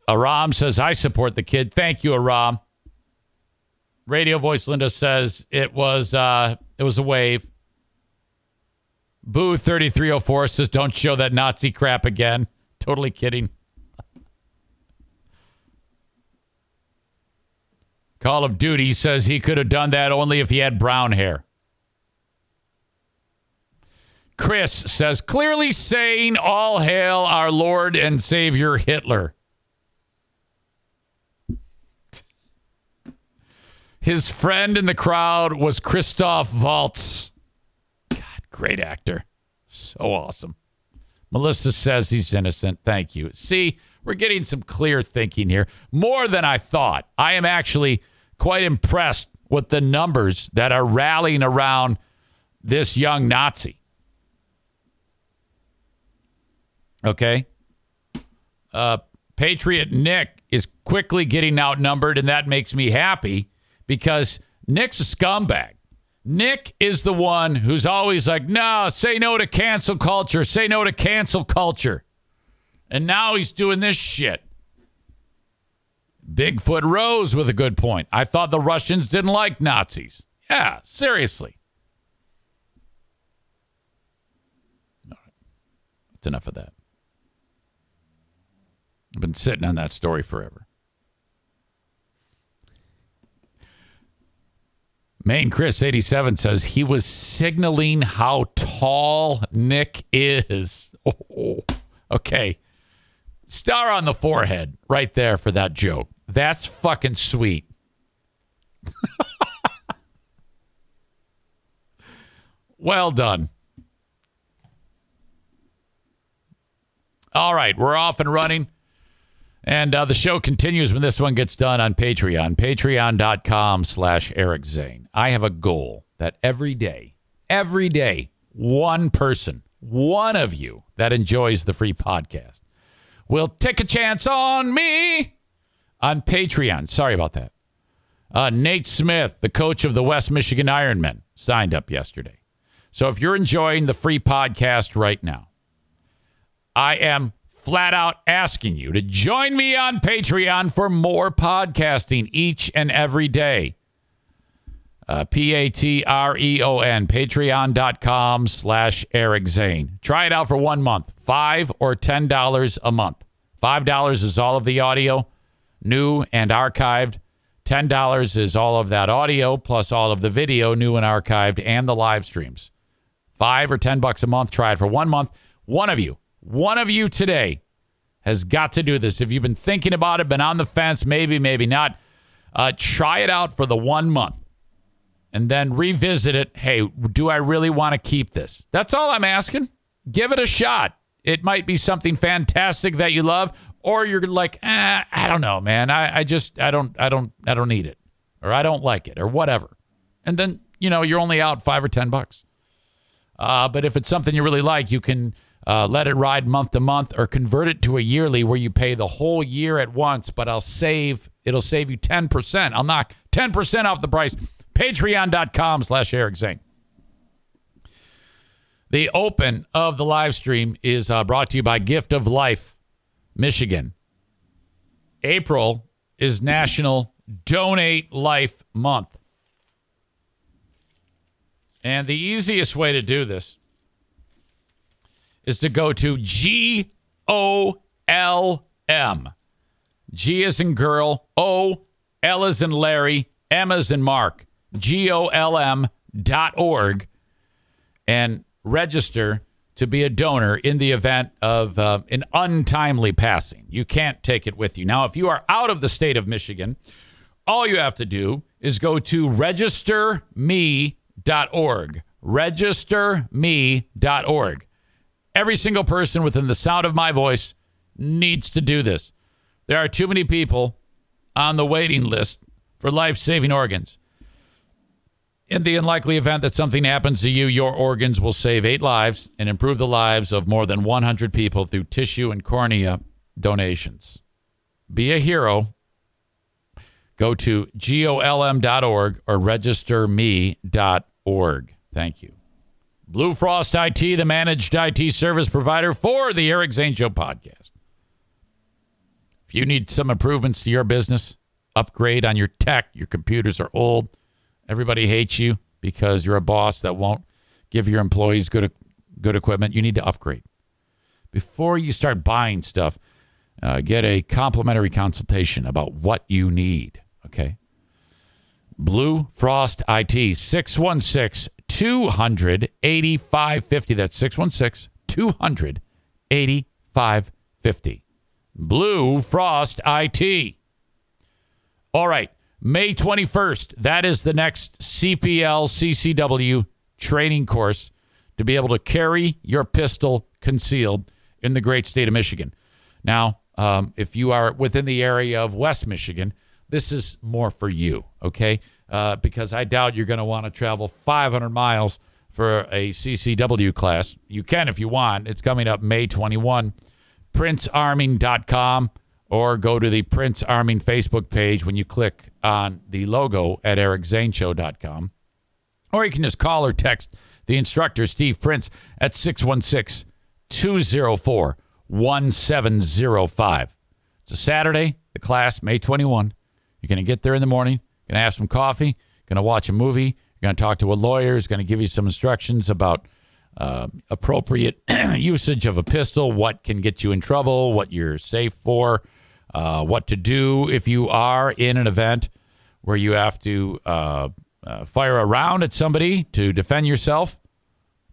Aram says, I support the kid. Thank you, Aram. Radio voice Linda says it was uh it was a wave. Boo 3304 says, Don't show that Nazi crap again. (laughs) Totally kidding. Call of Duty says he could have done that only if he had brown hair. Chris says, clearly saying, All hail our Lord and Savior Hitler. His friend in the crowd was Christoph Waltz. Great actor. So awesome. Melissa says he's innocent. Thank you. See, we're getting some clear thinking here. More than I thought. I am actually quite impressed with the numbers that are rallying around this young Nazi. Okay. Uh, Patriot Nick is quickly getting outnumbered, and that makes me happy because Nick's a scumbag. Nick is the one who's always like, no, say no to cancel culture, say no to cancel culture. And now he's doing this shit. Bigfoot Rose with a good point. I thought the Russians didn't like Nazis. Yeah, seriously. All right. That's enough of that. I've been sitting on that story forever. Main Chris 87 says he was signaling how tall Nick is. (laughs) Oh, okay. Star on the forehead right there for that joke. That's fucking sweet. (laughs) well done. All right, we're off and running. And uh, the show continues when this one gets done on Patreon, patreon.com slash Eric Zane. I have a goal that every day, every day, one person, one of you that enjoys the free podcast will take a chance on me on Patreon. Sorry about that. Uh, Nate Smith, the coach of the West Michigan Ironmen, signed up yesterday. So if you're enjoying the free podcast right now, I am flat out asking you to join me on Patreon for more podcasting each and every day. Uh, P A T R E O N, patreon.com slash Eric Zane. Try it out for one month, five or ten dollars a month. Five dollars is all of the audio, new and archived. Ten dollars is all of that audio plus all of the video, new and archived, and the live streams. Five or ten bucks a month. Try it for one month. One of you one of you today has got to do this. If you've been thinking about it, been on the fence, maybe, maybe not, uh, try it out for the one month and then revisit it. Hey, do I really want to keep this? That's all I'm asking. give it a shot. It might be something fantastic that you love, or you're like, eh, I don't know, man. I, I just I don't I don't I don't need it, or I don't like it, or whatever. And then you know you're only out five or ten bucks. Uh, but if it's something you really like, you can uh, let it ride month to month or convert it to a yearly where you pay the whole year at once. But I'll save it'll save you ten percent. I'll knock ten percent off the price. Patreon.com slash Eric Zane. The open of the live stream is uh, brought to you by Gift of Life, Michigan. April is National Donate Life Month. And the easiest way to do this is to go to G O L M. G is in girl, O, L is in Larry, M is in Mark. G O L M dot org. And register to be a donor in the event of uh, an untimely passing. You can't take it with you. Now, if you are out of the state of Michigan, all you have to do is go to registerme.org. Registerme.org. Every single person within the sound of my voice needs to do this. There are too many people on the waiting list for life saving organs. In the unlikely event that something happens to you, your organs will save eight lives and improve the lives of more than 100 people through tissue and cornea donations. Be a hero. Go to golm.org or registerme.org. Thank you. Blue Frost IT, the managed IT service provider for the Eric Zane Show podcast. If you need some improvements to your business, upgrade on your tech, your computers are old Everybody hates you because you're a boss that won't give your employees good good equipment. You need to upgrade. Before you start buying stuff, uh, get a complimentary consultation about what you need. Okay. Blue Frost IT 616 200 8550. That's 616 200 8550. Blue Frost IT. All right. May 21st, that is the next CPL CCW training course to be able to carry your pistol concealed in the great state of Michigan. Now, um, if you are within the area of West Michigan, this is more for you, okay? Uh, because I doubt you're going to want to travel 500 miles for a CCW class. You can if you want. It's coming up May 21. PrinceArming.com or go to the Prince Arming Facebook page when you click on the logo at ericzaneshow.com. Or you can just call or text the instructor, Steve Prince, at 616 204 1705. It's a Saturday, the class, May 21. You're going to get there in the morning, going to have some coffee, going to watch a movie, going to talk to a lawyer who's going to give you some instructions about uh, appropriate (clears throat) usage of a pistol, what can get you in trouble, what you're safe for, uh, what to do if you are in an event where you have to uh, uh, fire a round at somebody to defend yourself.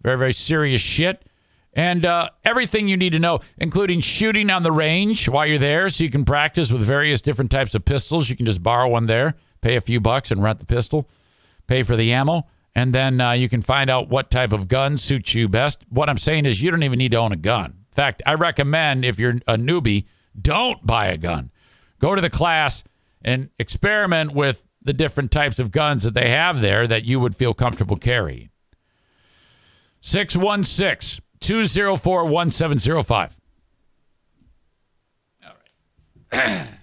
Very, very serious shit. And uh, everything you need to know, including shooting on the range while you're there, so you can practice with various different types of pistols. You can just borrow one there, pay a few bucks, and rent the pistol, pay for the ammo, and then uh, you can find out what type of gun suits you best. What I'm saying is, you don't even need to own a gun. In fact, I recommend if you're a newbie don't buy a gun. Go to the class and experiment with the different types of guns that they have there that you would feel comfortable carrying. 616 204 1705. All right. (clears throat)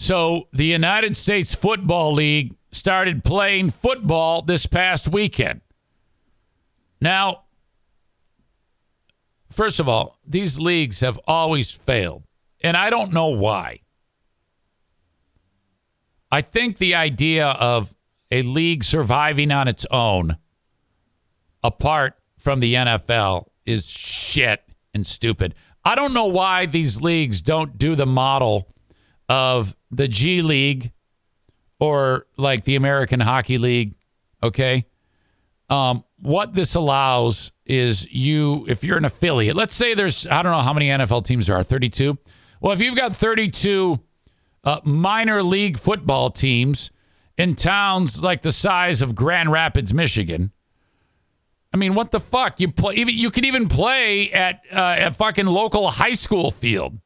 so, the United States Football League started playing football this past weekend. Now, First of all, these leagues have always failed, and I don't know why. I think the idea of a league surviving on its own apart from the NFL is shit and stupid. I don't know why these leagues don't do the model of the G League or like the American Hockey League, okay? Um, what this allows is you, if you're an affiliate, let's say there's, I don't know how many NFL teams there are, 32. Well, if you've got 32 uh, minor league football teams in towns like the size of Grand Rapids, Michigan, I mean, what the fuck? You play. You could even play at uh, a fucking local high school field.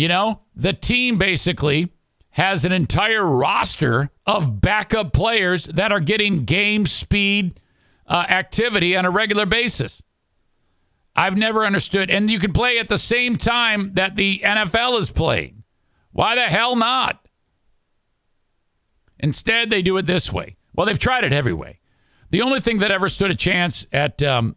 You know, the team basically has an entire roster of backup players that are getting game speed uh, activity on a regular basis. I've never understood. And you can play at the same time that the NFL is playing. Why the hell not? Instead, they do it this way. Well, they've tried it every way. The only thing that ever stood a chance at um,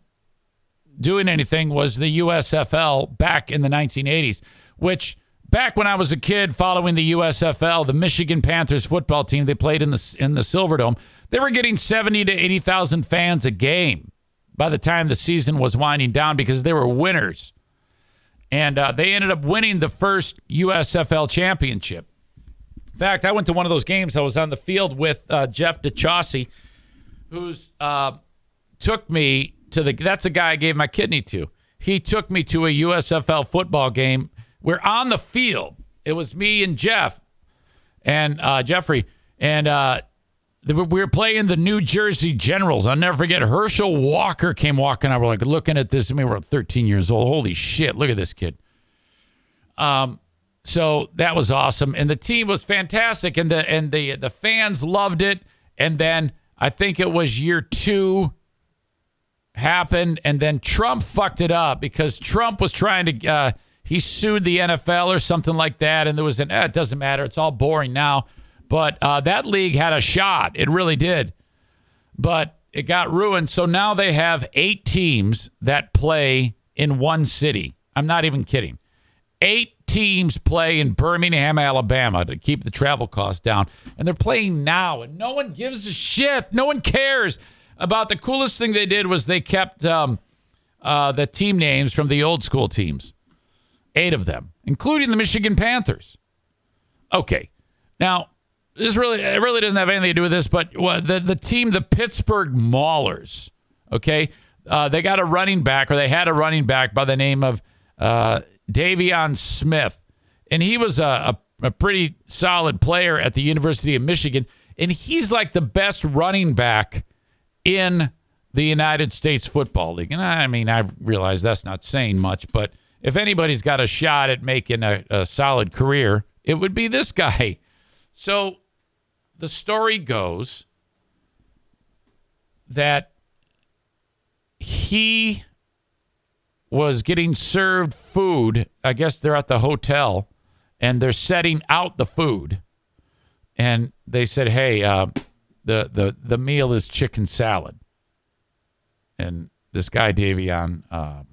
doing anything was the USFL back in the 1980s, which back when I was a kid following the USFL, the Michigan Panthers football team, they played in the in the Silverdome. They were getting 70 to 80,000 fans a game by the time the season was winding down because they were winners. And uh, they ended up winning the first USFL championship. In fact, I went to one of those games. I was on the field with uh, Jeff DeChaussey who's uh, took me to the. That's the guy I gave my kidney to. He took me to a USFL football game. We're on the field. It was me and Jeff and uh, Jeffrey, and uh, we were playing the New Jersey Generals. I'll never forget. Herschel Walker came walking out. We're like looking at this. I mean, we're 13 years old. Holy shit! Look at this kid. Um, so that was awesome, and the team was fantastic, and the and the the fans loved it. And then I think it was year two happened, and then Trump fucked it up because Trump was trying to. Uh, he sued the NFL or something like that, and there was an. Eh, it doesn't matter. It's all boring now. But uh, that league had a shot. It really did. But it got ruined. So now they have eight teams that play in one city. I'm not even kidding. Eight teams play in Birmingham, Alabama to keep the travel costs down. And they're playing now, and no one gives a shit. No one cares about the coolest thing they did was they kept um, uh, the team names from the old school teams, eight of them, including the Michigan Panthers. Okay, now this really it really doesn't have anything to do with this, but the the team, the Pittsburgh Maulers. Okay, uh, they got a running back, or they had a running back by the name of uh, De'Veon Smith, and he was a, a, a pretty solid player at the University of Michigan, and he's like the best running back in the United States Football League. And I mean, I realize that's not saying much, but if anybody's got a shot at making a, a solid career, it would be this guy. (laughs) So the story goes that he was getting served food. I guess they're at the hotel and they're setting out the food. And they said, "Hey, uh, the the the meal is chicken salad." And this guy De'Veon uh,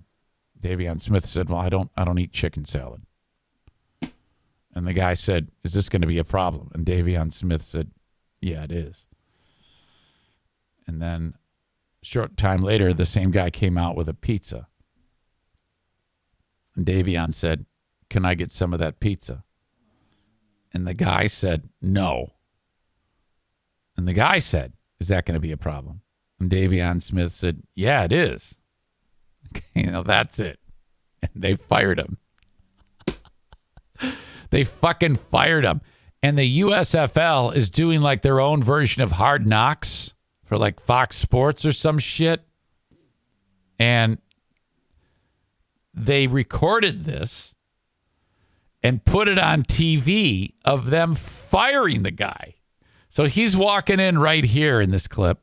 De'Veon Smith said, "Well, I don't I don't eat chicken salad." And the guy said, "Is this going to be a problem?" And De'Veon Smith said, "Yeah, it is." And then, short time later, the same guy came out with a pizza and De'Veon said, Can I get some of that pizza? And the guy said, No. And the guy said, Is that going to be a problem? And De'Veon Smith said, Yeah, it is. (laughs) Okay, now that's it. And they fired him. they fucking fired him. And the USFL is doing like their own version of Hard Knocks for like Fox Sports or some shit. And they recorded this and put it on TV of them firing the guy. So he's walking in right here in this clip.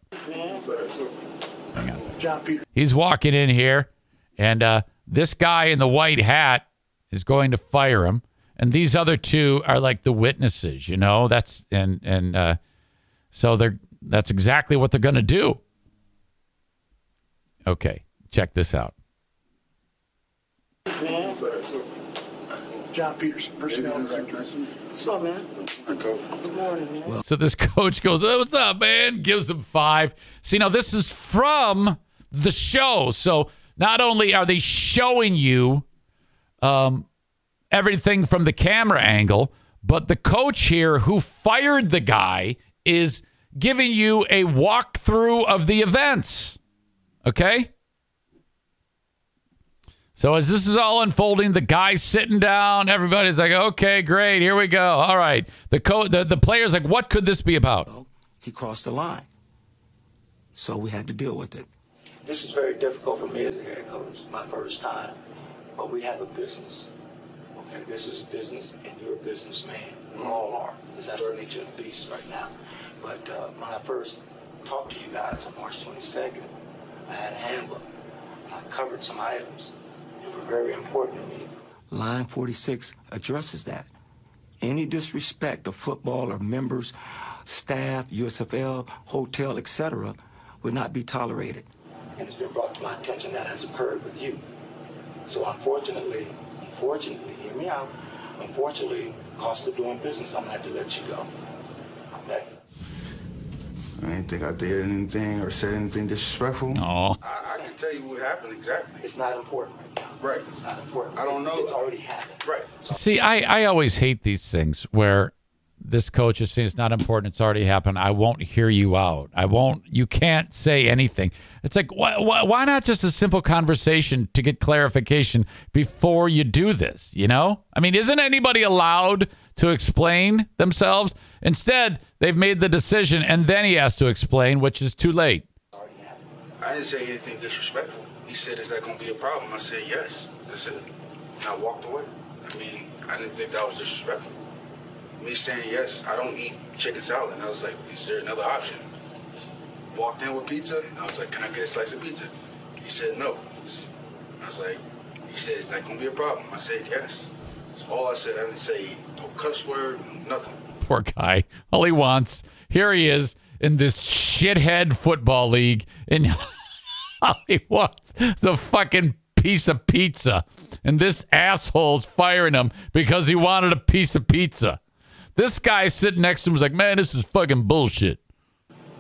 On a second. He's walking in here, and uh, this guy in the white hat is going to fire him, and these other two are like the witnesses. You know, that's and and uh, so they're that's exactly what they're going to do. Okay, check this out. John Peterson, personnel director. What's up, man? Hi, Coach. Good morning, man. So this (laughs) coach goes, hey, "What's up, man?" Gives him five. See, now this is from the show. So not only are they showing you um, everything from the camera angle, but the coach here who fired the guy is giving you a walkthrough of the events. Okay. So as this is all unfolding, the guy's sitting down. Everybody's like, "Okay, great, here we go. All right." The co- the, the player's like, "What could this be about?" He crossed the line. So we had to deal with it. This is very difficult for me as a head coach, my first time. But we have a business. Okay, this is business, and you're a businessman. We all are, because that's the nature of the beast right now. But uh, when I first talked to you guys on March 22nd, I had a handbook. I covered some items that were very important to me. Line 46 addresses that. Any disrespect of football or members, staff, USFL, hotel, etc., would not be tolerated. And it's been brought to my attention that has occurred with you. So unfortunately, unfortunately, hear me out. Unfortunately, cost of doing business, I'm gonna have to let you go. Okay? I didn't think I did anything or said anything disrespectful. No. I, I can tell you what happened exactly. It's not important right now. Right. It's not important. I don't know. It's already happened. Right. see, I, I always hate these things where this coach is saying it's not important. It's already happened. I won't hear you out. I won't. You can't say anything. It's like why, why, why not just a simple conversation to get clarification before you do this? You know, I mean, isn't anybody allowed to explain themselves? Instead, they've made the decision, and then he has to explain, which is too late. I didn't say anything disrespectful. He said, "Is that going to be a problem?" I said, "Yes." That's it. And I walked away. I mean, I didn't think that was disrespectful. Me saying yes, I don't eat chicken salad. And I was like, "Is there another option?" Walked in with pizza, and I was like, "Can I get a slice of pizza?" He said, "No." I was like, "He said, it's not going to be a problem?" I said, "Yes." That's all I said. I didn't say no cuss word, nothing. Poor guy. All he wants, here he is in this shithead football league, and (laughs) all he wants the fucking piece of pizza. And this asshole's firing him because he wanted a piece of pizza. This guy sitting next to him is like, man, this is fucking bullshit.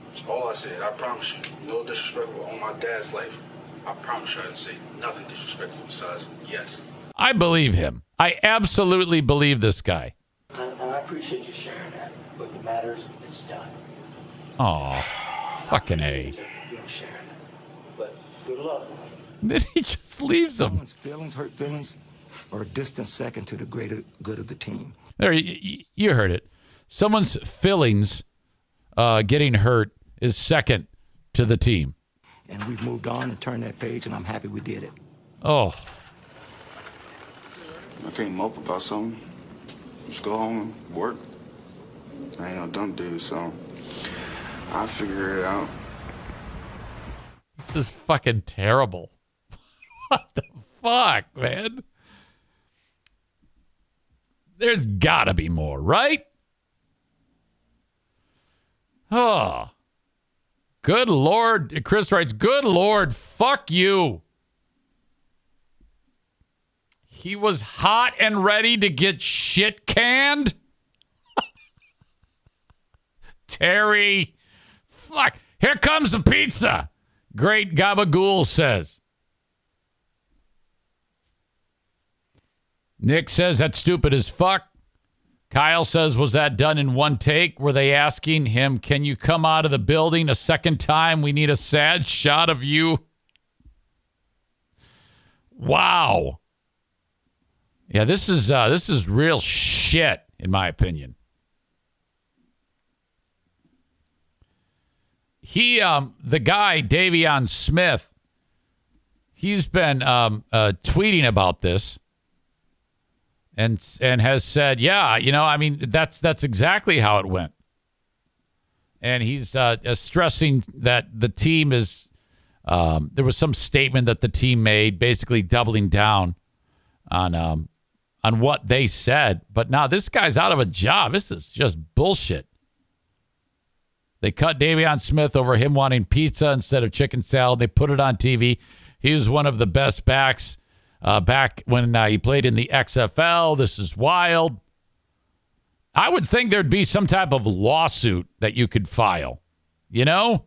That's all I said. I promise you. No disrespectful on my dad's life. I promise you I didn't say nothing disrespectful besides yes. I believe him. I absolutely believe this guy. And, and I appreciate you sharing that. But the matters, it's done. Oh, fucking A. You sharing it. But good luck. (laughs) Then he just leaves him. Someone's feelings, hurt feelings, are a distant second to the greater good of the team. There, y- y- you heard it. Someone's feelings uh, getting hurt is second to the team. And we've moved on and turned that page, and I'm happy we did it. Oh, I can't mope about something. Just go home and work. I ain't no dumb dude, so I'll figure it out. this is fucking terrible. (laughs) what the fuck, man? There's gotta be more, right? Oh. Good Lord. Chris writes, Good Lord, fuck you. He was hot and ready to get shit canned. (laughs) Terry. Fuck. Here comes the pizza. Great Gabagool says. Nick says that's stupid as fuck. Kyle says, was that done in one take? Were they asking him, can you come out of the building a second time? We need a sad shot of you. Wow. Yeah, this is uh, this is real shit, in my opinion. He, um, the guy De'Veon Smith, he's been um, uh, tweeting about this, and and has said, yeah, you know, I mean, that's that's exactly how it went. And he's uh, uh, stressing that the team is. Um, there was some statement that the team made, basically doubling down on um, on what they said. But now this guy's out of a job. This is just bullshit. They cut De'Veon Smith over him wanting pizza instead of chicken salad. They put it on TV. He was one of the best backs uh, back when uh, he played in the XFL. This is wild. I would think there'd be some type of lawsuit that you could file. You know,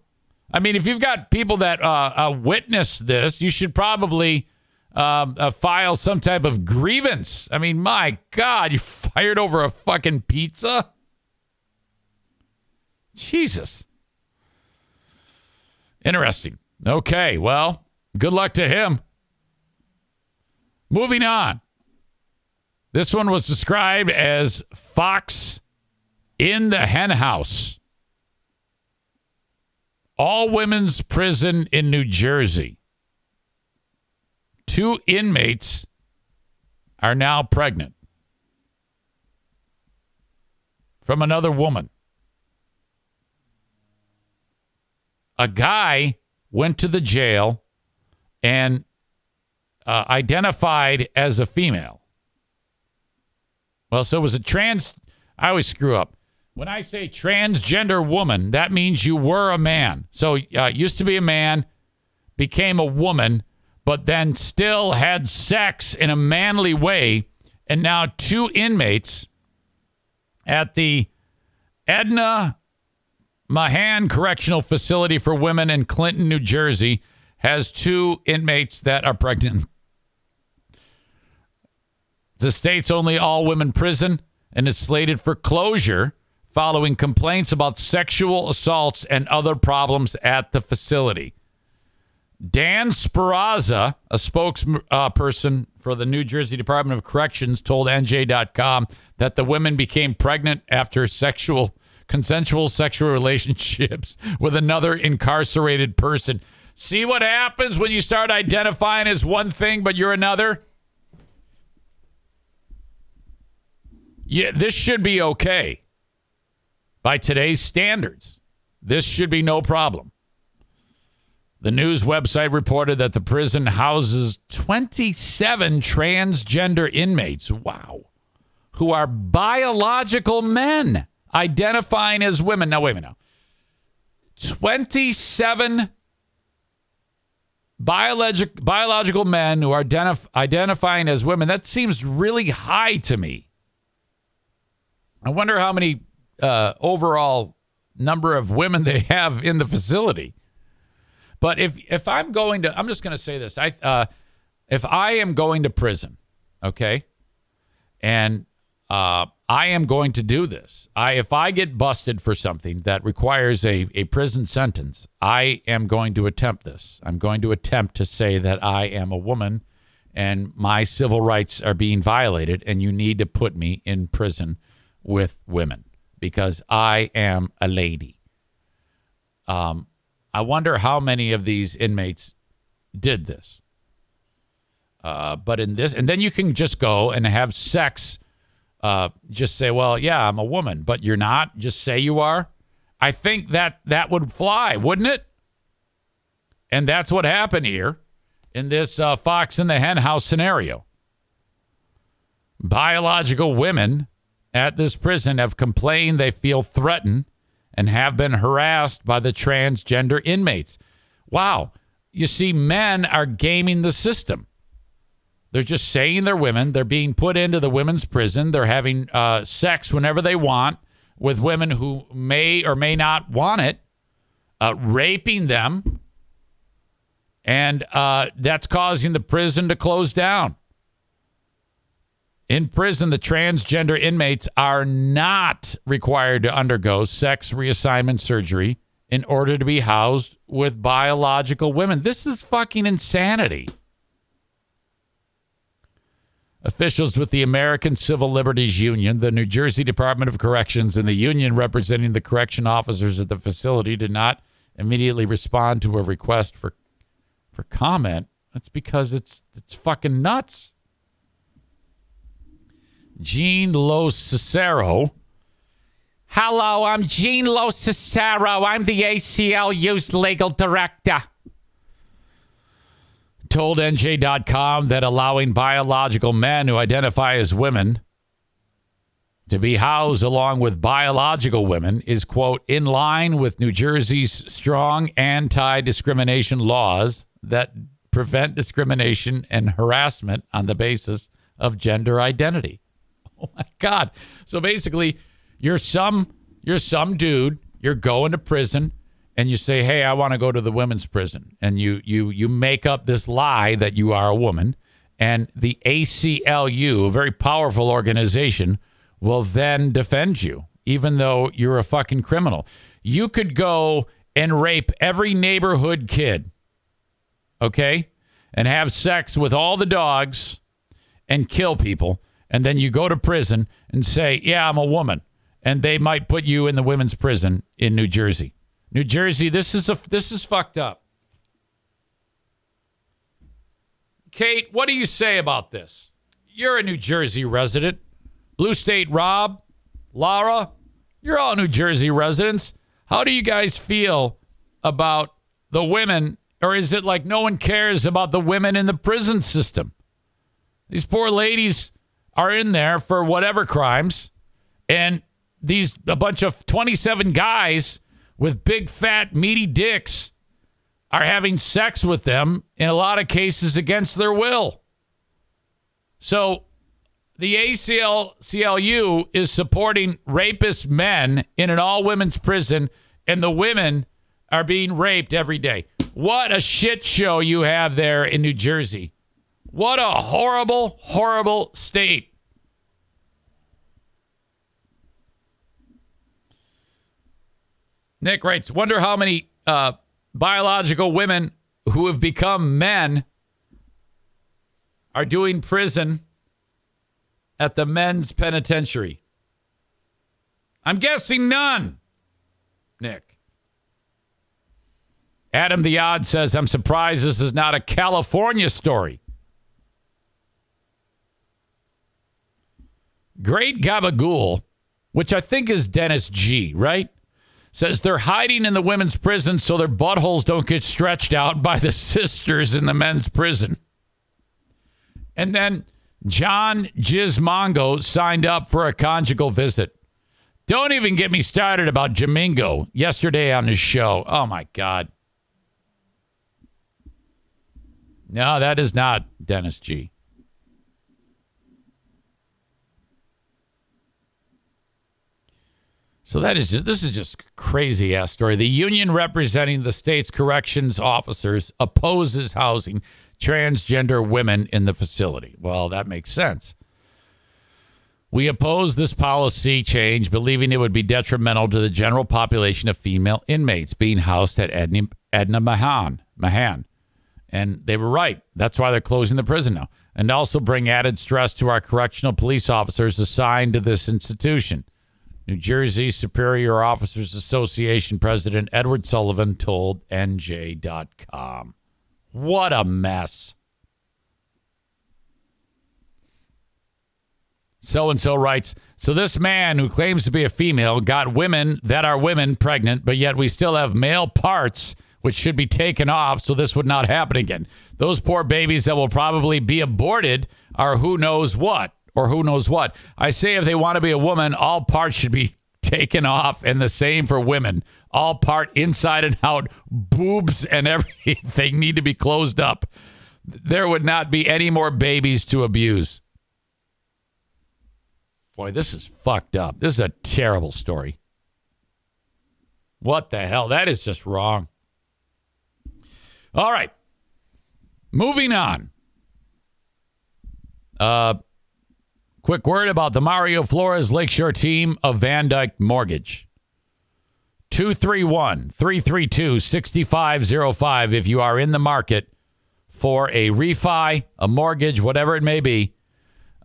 I mean, if you've got people that uh, uh, witness this, you should probably um, uh, file some type of grievance. I mean, my God, you (laughs) fired over a fucking pizza? Jesus. Interesting. Okay, well, good luck to him. Moving on. This one was described as Fox in the hen house. all women's prison in New Jersey. Two inmates are now pregnant from another woman. A guy went to the jail and uh, identified as a female. Well, so it was a trans. I always screw up. When I say transgender woman, that means you were a man. So uh, used to be a man, became a woman, but then still had sex in a manly way. And now two inmates at the Edna Mahan Correctional Facility for Women in Clinton, New Jersey, has two inmates that are pregnant. The state's only all women prison and is slated for closure following complaints about sexual assaults and other problems at the facility. Dan Sperrazza, a spokesperson uh, for the New Jersey Department of Corrections, told NJ.com that the women became pregnant after sexual consensual sexual (laughs) relationships with another incarcerated person. See what happens when you start identifying as one thing but you're another? Yeah, this should be okay. By today's standards, this should be no problem. The news website reported that the prison houses 27 transgender inmates. Wow. Who are biological men identifying as women. Now, wait a minute. Now. 27 biologic, biological men who are identif- identifying as women. That seems really high to me. I wonder how many uh, overall number of women (laughs) they have in the facility. But if if I'm going to, I'm just going to say this. I uh, if I am going to prison, okay, and uh, I am going to do this. I if I get busted for something that requires a, a prison sentence, I am going to attempt this. I'm going to attempt to say that I am a woman and my civil rights are being violated and you need to put me in prison with women because I am a lady. Um, I wonder how many of these inmates did this. Uh, but in this, and then you can just go and have sex. Uh, just say, well, yeah, I'm a woman, but you're not. Just say you are. I think that that would fly, wouldn't it? And that's what happened here in this uh, Fox in the Hen House scenario. Biological women at this prison have complained they feel threatened and have been harassed by the transgender inmates. Wow. You see, men are gaming the system. They're just saying they're women. They're being put into the women's prison. They're having uh, sex whenever they want with women who may or may not want it, uh, raping them. And uh, that's causing the prison to close down. In prison, the transgender inmates are not required to undergo sex reassignment surgery in order to be housed with biological women. This is fucking insanity. Officials with the American Civil Liberties Union, the New Jersey Department of Corrections, and the union representing the correction officers at the facility did not immediately respond to a request for for comment. That's because it's it's fucking nuts. Jeanne LoCicero. Hello, I'm Jeanne LoCicero. I'm the ACLU's legal director. Told NJ.com that allowing biological men who identify as women to be housed along with biological women is, quote, in line with New Jersey's strong anti discrimination laws that prevent discrimination and harassment on the basis of gender identity. (laughs) Oh my God. So basically, you're some you're some dude, you're going to prison and you say, "Hey, I want to go to the women's prison." And you you you make up this lie that you are a woman, and the ACLU, a very powerful organization, will then defend you even though you're a fucking criminal. You could go and rape every neighborhood kid. Okay? And have sex with all the dogs and kill people and then you go to prison and say, "Yeah, I'm a woman," and they might put you in the women's prison in New Jersey New Jersey, this is a this is fucked up. Kate, what do you say about this? You're a New Jersey resident. Blue State Rob, Laura, you're all New Jersey residents. How do you guys feel about the women, or is it like no one cares about the women in the prison system? These poor ladies are in there for whatever crimes, and these a bunch of 27 guys with big fat meaty dicks are having sex with them in a lot of cases against their will. So the ACLU is supporting rapist men in an all women's prison, and the women are being raped every day. What a shit show you have there in New Jersey. What a horrible, horrible state. Nick writes, wonder how many uh, biological women who have become men are doing prison at the men's penitentiary. I'm guessing none, Nick. Adam the Odd says, I'm surprised this is not a California story. Great Gabagool, which I think is Dennis G, right? Says they're hiding in the women's prison so their buttholes don't get stretched out by the (laughs) sisters in the men's prison. And then John Gizmongo signed up for a conjugal visit. Don't even get me started about Jamingo yesterday on his show. Oh my God. No, that is not Dennis G. So that is just this is just crazy ass story. The union representing the state's corrections officers opposes housing transgender women in the facility. Well, that makes sense. We oppose this policy change, believing it would be detrimental to the general population of female inmates being housed at Edna, Edna Mahan. Mahan. And they were right. That's why they're closing the prison now. And also bring added stress to our correctional police officers assigned to this institution. New Jersey Superior Officers Association President Edward Sullivan told NJ.com. What a mess. So and so writes So this man who claims to be a female got women that are women pregnant, but yet we still have male parts which should be taken off so this would not happen again. Those poor babies that will probably be aborted are who knows what or who knows what. I say if they want to be a woman, all parts should be taken off, and the same for women. All part inside and out, boobs and (laughs) everything need to be closed up. There would not be any more babies to abuse. Boy, this is fucked up. This is a terrible story. What the hell? That is just wrong. All right. Moving on. Uh, Quick word about the Mario Flores Lakeshore team of VanDyk Mortgage. 231 332 6505 if you are in the market for a refi, a mortgage, whatever it may be.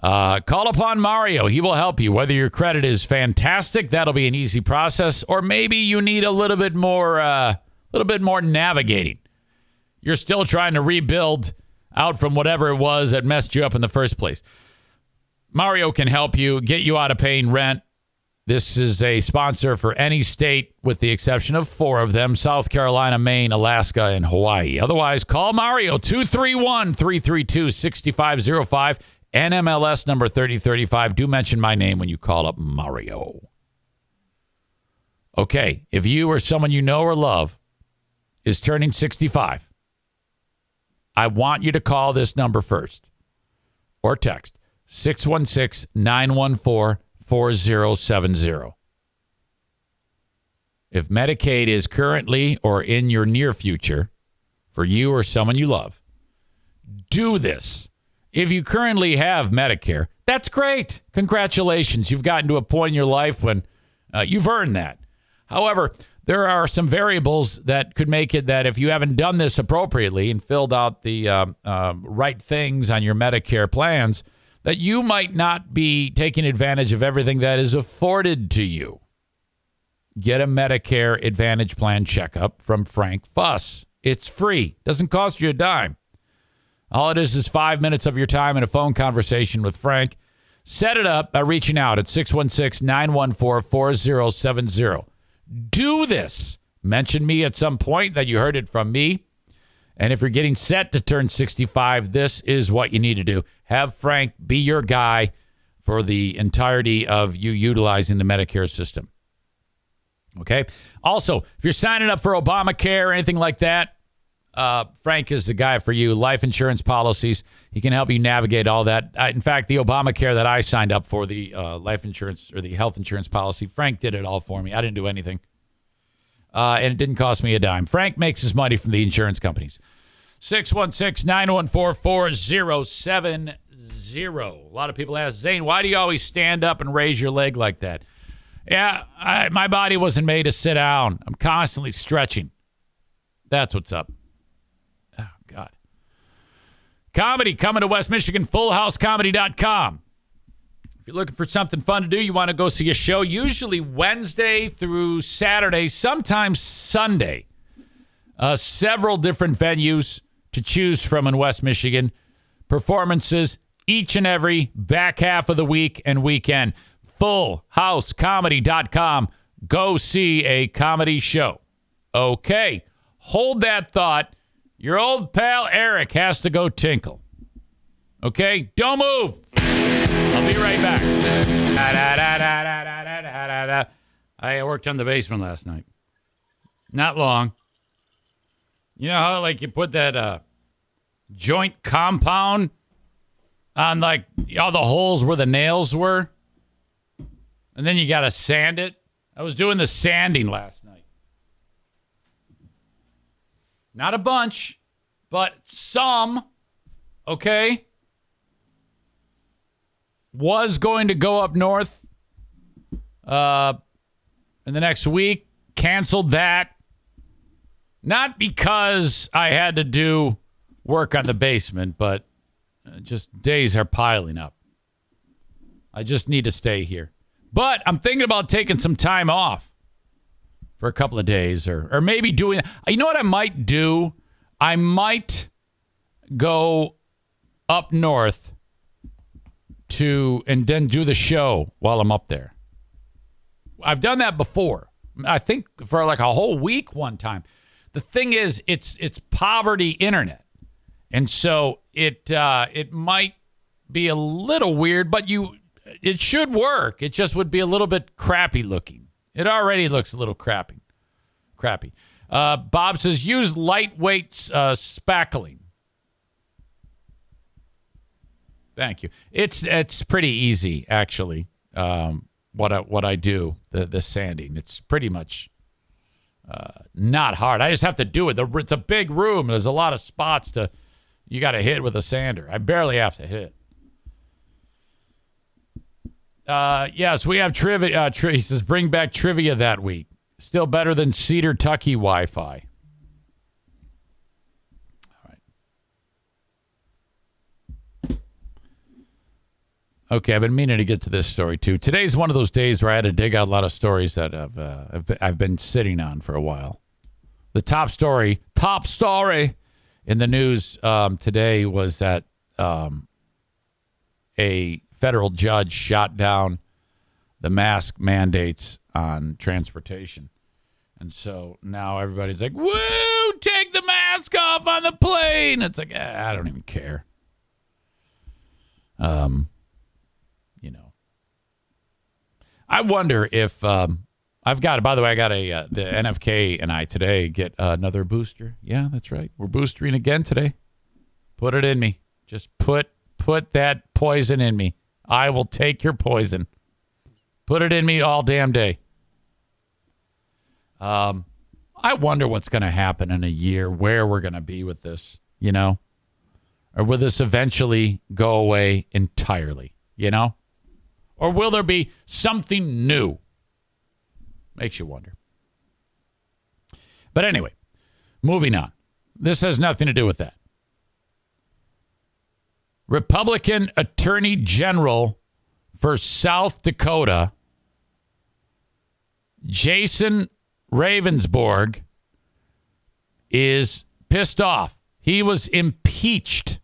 Uh, call upon Mario. He will help you. Whether your credit is fantastic, that'll be an easy process, or maybe you need a little bit more, a uh, little bit more navigating. You're still trying to rebuild out from whatever it was that messed you up in the first place. Mario can help you get you out of paying rent. This is a sponsor for any state with the exception of four of them South Carolina, Maine, Alaska, and Hawaii. Otherwise, call Mario 231 332 6505, NMLS number 3035. Do mention my name when you call up Mario. Okay, if you or someone you know or love is turning 65, I want you to call this number first or text 616 914 4070. If Medicaid is currently or in your near future for you or someone you love, do this. If you currently have Medicare, that's great. Congratulations. You've gotten to a point in your life when uh, you've earned that. However, there are some variables that could make it that if you haven't done this appropriately and filled out the uh, uh, right things on your Medicare plans, that you might not be taking advantage of everything that is afforded to you. get a Medicare Advantage Plan checkup from Frank Fuss. It's free, doesn't cost you a dime. All it is is five minutes of your time in a phone conversation with Frank. Set it up by reaching out at 616 914 4070. Do this. Mention me at some point that you heard it from me. And if you're getting set to turn 65, this is what you need to do. Have Frank be your guy for the entirety of you utilizing the Medicare system. Okay. Also, if you're signing up for Obamacare or anything like that, uh, Frank is the guy for you. Life insurance policies. He can help you navigate all that. I, in fact, the Obamacare that I signed up for, the uh, life insurance or the health insurance policy, Frank did it all for me. I didn't do anything. Uh, and it didn't cost me a dime. Frank makes his money from the insurance companies. 616 914 4070. A lot of people ask, Zane, why do you always stand up and raise your leg like that? Yeah, I, my body wasn't made to sit down. I'm constantly stretching. That's what's up. Oh, God. Comedy coming to West Michigan, fullhousecomedy.com. If you're looking for something fun to do, you want to go see a show, usually Wednesday through Saturday, sometimes Sunday. Uh, several different venues to choose from in West Michigan. Performances each and every back half of the week and weekend. Fullhousecomedy.com. Go see a comedy show. Okay. Hold that thought. Your old pal Eric has to go tinkle. Okay? Don't move. Right back. I worked on the basement last night. Not long. You know how like you put that uh, joint compound on like all the holes where the nails were, and then you got to sand it. I was doing the sanding last night. Not a bunch, but some. Okay. Was going to go up north uh, in the next week. Canceled that. Not because I had to do work on the basement, but uh, just days are piling up. I just need to stay here. But I'm thinking about taking some time off for a couple of days or or maybe doing you know what I might do? I might go up north to and then do the show while I'm up there. I've done that before. I think for like a whole week one time. The thing is it's it's poverty internet. And so it uh, it might be a little weird, but you it should work. It just would be a little bit crappy looking. It already looks a little crappy. Crappy. Uh, Bob says use lightweight uh, spackling. Thank you. It's it's pretty easy actually. Um, what I, what I do the the sanding. It's pretty much uh, not hard. I just have to do it. The, it's a big room. There's a lot of spots to you got to hit with a sander. I barely have to hit. Uh, yes, we have trivia. Uh, tri- he says, bring back trivia that week. Still better than Cedar Tucky Wi Fi. Okay, I've been meaning to get to this story too. Today's one of those days where I had to dig out a lot of stories that I've, uh, I've, been, sitting on for a while. The top story, top story in the news um, today was that um, a federal judge shot down the mask mandates on transportation. And so now everybody's like, woo, take the mask off on the plane. It's like, eh, I don't even care. Um, you know, I wonder if um, I've got, by the way, I got a, uh, the NFK and I today get another booster. Yeah, that's right. We're boostering again today. Put it in me. Just put, put that poison in me. I will take your poison. Put it in me all damn day. Um, I wonder what's going to happen in a year, where we're going to be with this, you know? Or will this eventually go away entirely, you know? Or will there be something new? Makes you wonder. But anyway, moving on. This has nothing to do with that. Republican Attorney General for South Dakota Jason Ravnsborg is pissed off. He was impeached.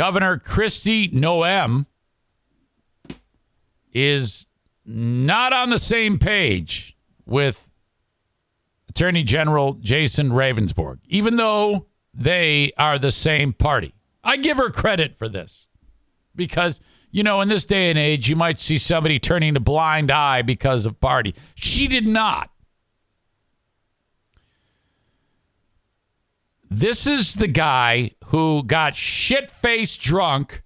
Governor Kristi Noem is not on the same page with Attorney General Jason Ravnsborg, even though they are the same party. I give her credit for this because, you know, in this day and age, you might see somebody turning a blind eye because of party. She did not. This is the guy who got shit faced drunk,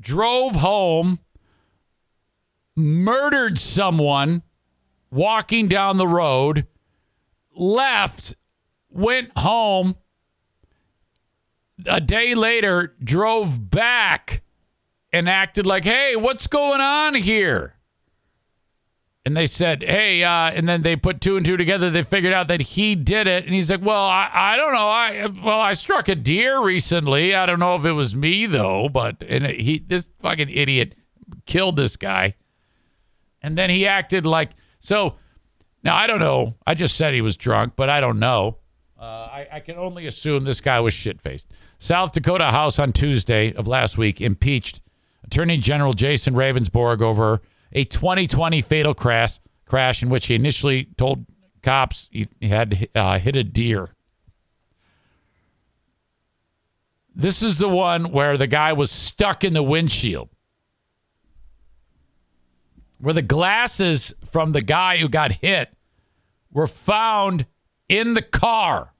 drove home, murdered someone walking down the road, left, went home. A day later, drove back and acted like, hey, what's going on here? And they said, hey, uh, and then they put two and two together. They figured out that he did it. And he's like, well, I, I don't know. I Well, I struck a deer recently. I don't know if it was me, though. But and he, this fucking idiot killed this guy. And then he acted like, so now I don't know. I just said he was drunk, but I don't know. Uh, I, I can only assume this guy was shit faced. South Dakota House on Tuesday of last week impeached Attorney General Jason Ravnsborg over a 2020 fatal crash crash in which he initially told cops he had uh, hit a deer. This is the one where the guy was stuck in the windshield. Where the glasses from the guy who got hit were found in the car.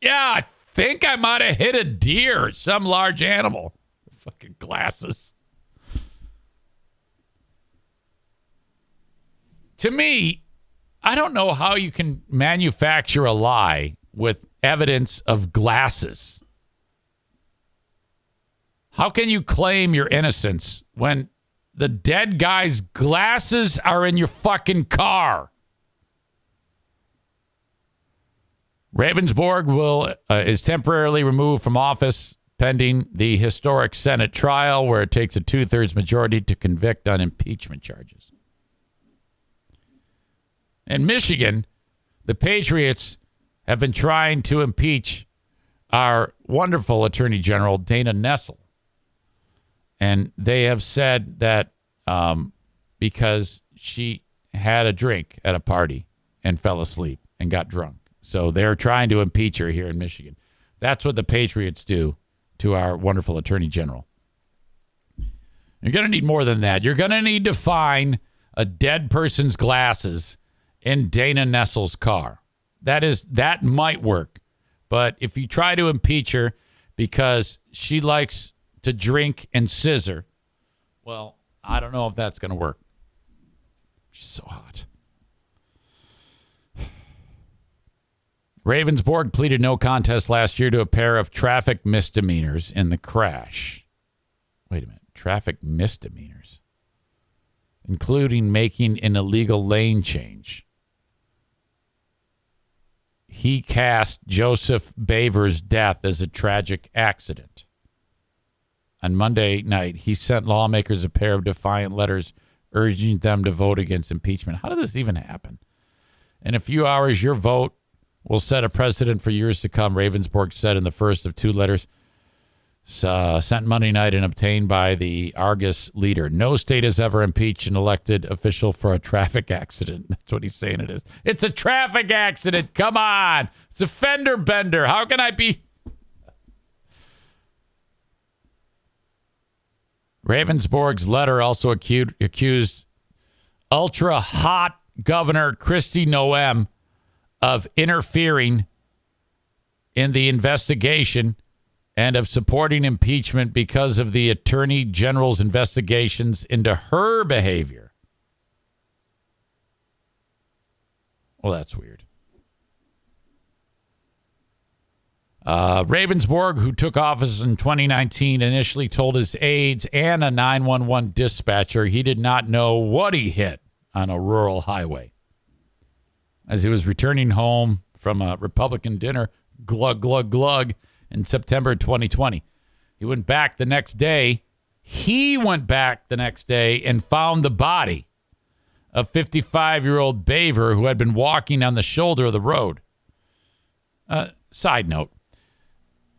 Yeah, I think I might have hit a deer, some large animal. Fucking glasses. To me, I don't know how you can manufacture a lie with evidence of glasses. How can you claim your innocence when the dead guy's glasses are in your fucking car? Ravnsborg will uh, is temporarily removed from office pending the historic Senate trial, where it takes a two thirds majority to convict on impeachment charges. In Michigan, the Patriots have been trying to impeach our wonderful Attorney General, Dana Nessel. And they have said that um, because she had a drink at a party and fell asleep and got drunk. So they're trying to impeach her here in Michigan. That's what the Patriots do to our wonderful Attorney General. You're going to need more than that. You're going to need to find a dead person's glasses in Dana Nessel's car. That is that might work. But if you try to impeach her because she likes to drink and scissor, well, I don't know if that's going to work. She's so hot. Ravnsborg pleaded no contest last year to a pair of traffic misdemeanors in the crash. Wait a minute. Traffic misdemeanors, including making an illegal lane change he cast Joseph Boever's death as a tragic accident. On Monday night, he sent lawmakers a pair of defiant letters urging them to vote against impeachment. How did this even happen? In a few hours, your vote will set a precedent for years to come, Ravnsborg said in the first of two letters uh, sent Monday night and obtained by the Argus leader. No state has ever impeached an elected official for a traffic (laughs) accident. That's what he's saying it is. It's a traffic accident. Come on. It's a fender bender. How can I be? Ravnsborg's letter also accused, accused ultra hot Governor Kristi Noem of interfering in the investigation and of supporting impeachment because of the attorney general's investigations into her behavior. Well, that's weird. Uh, Ravnsborg, who took office in 2019, initially told his aides and a 911 dispatcher he did not know what he hit on a rural highway. As he was returning home from a Republican dinner, glug, glug, glug, in September 2020. He went back the next day. He went back the next day and found the body of 55 year old Boever who had been walking on the shoulder of the road. Uh, side note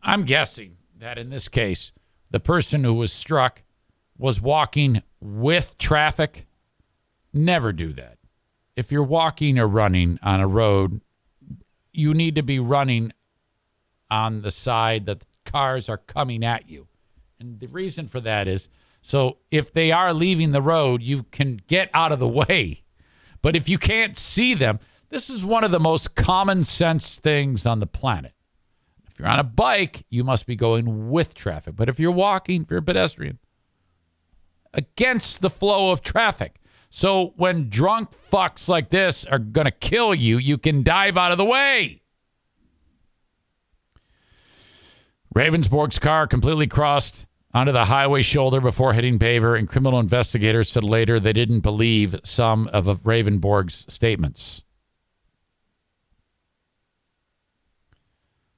I'm guessing that in this case, the person who was struck was walking with traffic. Never do that. If you're walking or running on a road, you need to be running on the side that cars are coming at you. And the reason for that is so if they are leaving the road, you can get out of the (laughs) way. But if you can't see them, this is one of the most common sense things on the planet. If you're on a bike, you must be going with traffic. But if you're walking, if you're a pedestrian, against the flow of traffic. So when drunk fucks like this are going to kill you, you can dive out of the way. Ravnsborg's car completely crossed onto the highway shoulder before hitting Boever, and criminal investigators said later they didn't believe some of Ravnsborg's statements.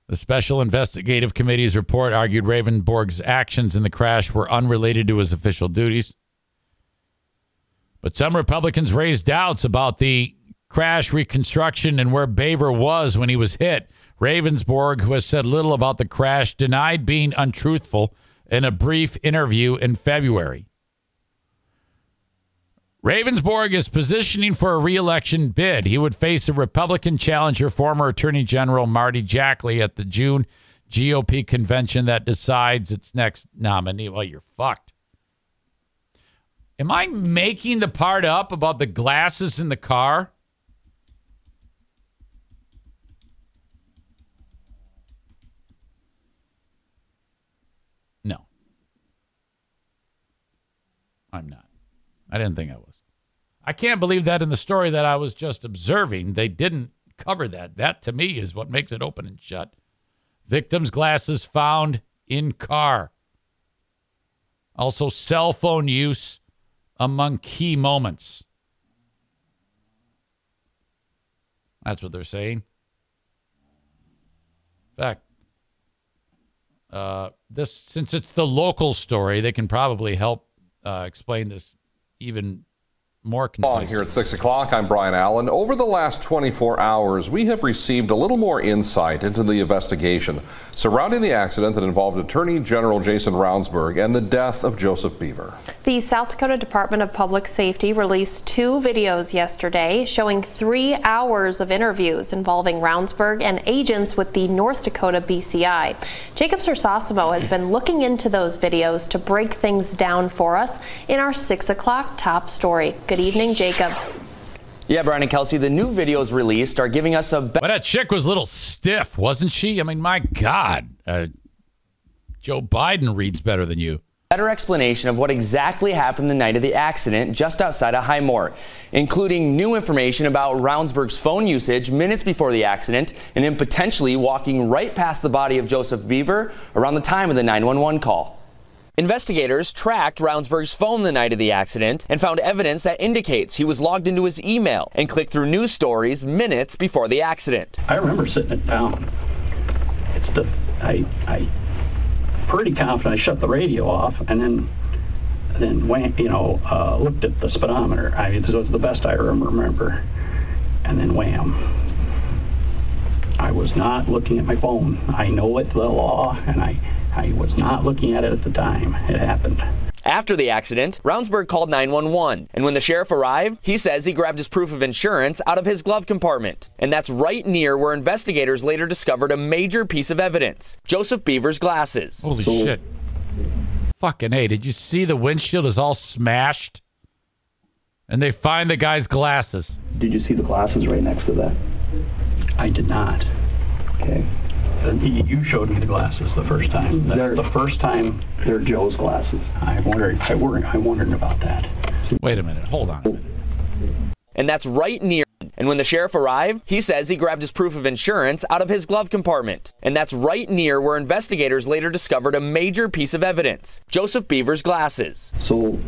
The Special Investigative Committee's report argued Ravnsborg's actions in the crash were unrelated to his official duties. But some Republicans raised doubts about the crash reconstruction and where Boever was when he was hit. Ravnsborg, who has said little about the crash, denied being untruthful in a brief interview in February. Ravnsborg is positioning for a reelection bid. He would face a Republican challenger, former Attorney General Marty Jackley, at the June GOP convention that decides its next nominee. Well, you're fucked. Am I making the part up about the glasses in the car? No. I'm not. I didn't think I was. I can't believe that in the story that I was just observing, they didn't cover that. That to me is what makes it open and shut. Victim's glasses found in car. Also, cell phone use among key moments. That's what they're saying. In fact, uh, this since it's the local story, they can probably help uh, explain this even more concisely. Here at 6 o'clock, I'm Brian Allen. Over the last 24 hours, we have received a little more insight into the investigation surrounding the accident that involved Attorney General Jason Ravnsborg and the death of Joseph Boever. The South Dakota Department of Public Safety released two videos yesterday showing three hours of interviews involving Ravnsborg and agents with the North Dakota BCI. Jacob Sersosimo has been looking into those videos to break things down for us in our 6 o'clock top story. Good Good evening, Jacob. Yeah, Brian and Kelsey, the new videos released are giving us a. Be- but that chick was a little stiff, wasn't she? I mean, my God. Uh, Joe Biden reads better than you. Better explanation of what exactly happened the night of the accident just outside of Highmore, including new information about Ravnsborg's phone usage minutes before the accident and him potentially walking right past the body of Joseph Boever around the time of the 911 call. Investigators tracked Ravnsborg's phone the night of the accident and found evidence that indicates he was logged into his email and clicked through news stories minutes before the accident. I remember sitting it down. It's the I I pretty confident I shut the radio off and then then went you know uh, looked at the speedometer. I mean, this was the best I remember, and then wham. I was not looking at my phone. I know it's the law, and I I was not looking at it at the time it happened. After the accident, Ravnsborg called 911, and when the sheriff arrived, he says he grabbed his proof of insurance out of his glove compartment. And that's right near where investigators later discovered a major piece of evidence Joseph Boever's glasses. Holy shit. Fucking hey, did you see the windshield is all smashed? And they find the guy's glasses. Did you see the glasses right next to that? I did not. Okay. You showed me the glasses the first time. They're, the first time. They're Joe's glasses. I wondered. I wondered. I wondered about that. Wait a minute. Hold on. And that's right near. And when the sheriff arrived, he says he grabbed his proof of insurance out of his glove compartment. And that's right near where investigators later discovered a major piece of evidence Joseph Boever's glasses. So,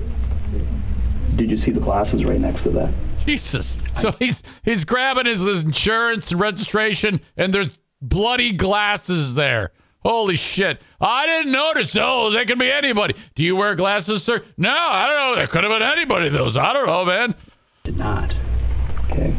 did you see the glasses right next to that? Jesus. So he's he's grabbing his insurance and registration, and there's bloody glasses there. Holy shit. I didn't notice those. They could be anybody. Do you wear glasses, sir? No, I don't know. That could have been anybody, those. I don't know, man. Did not. Okay.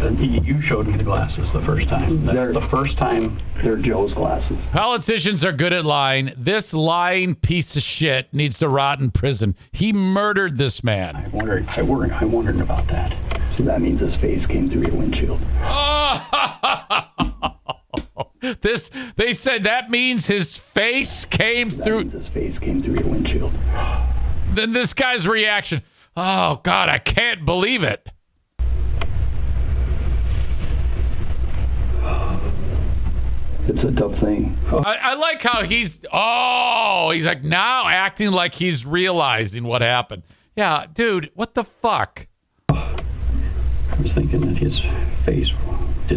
Uh, you showed me the glasses the first time. They're- the first time. They're Joe's glasses. Politicians are good at lying. This lying piece of shit needs to rot in prison. He murdered this man. I wondered. I wondered. I wondered about that. So that means his face came through your windshield. (laughs) (laughs) this they said that means his face came That through his face came through your windshield. (gasps) then this guy's reaction. Oh god, I can't believe it. (gasps) It's a tough thing. I, I like how he's oh, he's like now acting like he's realizing what happened. Yeah, dude, what the fuck? (sighs) I was thinking that his face did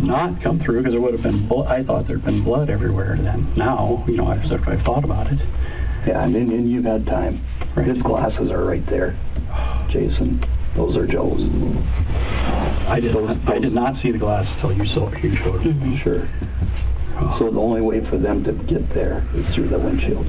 not come through because there would have been. Blood. I thought there'd been blood everywhere. Then now, you know, after I've thought about it. Yeah, and, and, and you've had time. Right. His glasses are right there, Jason. Those are Joe's. I did. I did not see the glasses until you saw. You showed me. Mm-hmm. Sure. So the only way for them to get there is through the windshield.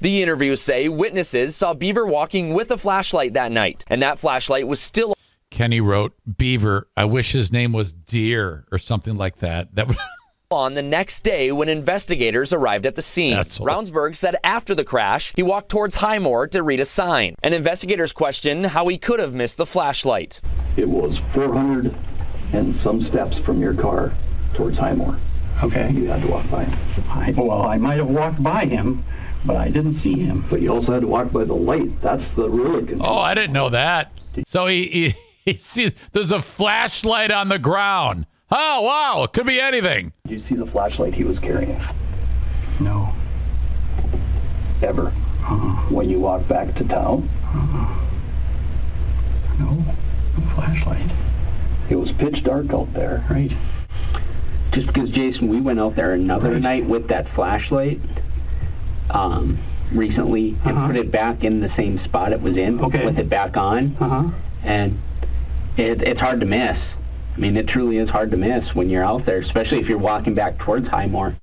The interviews say witnesses saw Boever walking with a flashlight that night, and that flashlight was still Kenny wrote Beaver. I wish his name was Deer or something like that. That would (laughs) on the next day when investigators arrived at the scene. Asshole. Ravnsborg said after the crash, he walked towards Highmore to read a sign. And investigators questioned how he could have missed the flashlight. It was 400 and some steps from your car towards Highmore. Okay. You had to walk by him. I, well, I might have walked by him, but I didn't see him. But you also had to walk by the light. That's the really confusing. Oh, I didn't know that. So he, he, (laughs) he sees there's a flashlight on the ground. Oh, wow. It could be anything. Did you see the flashlight he was carrying? No. Ever? Uh-huh. When you walked back to town? No. No flashlight. It was pitch dark out there. Right. just because Jason, we went out there another Right. night with that flashlight um, recently and Uh-huh. put it back in the same spot it was in Okay. with it back on, Uh huh. and it, it's hard to miss. I mean, it truly is hard to miss when you're out there, especially if you're walking back towards Highmore.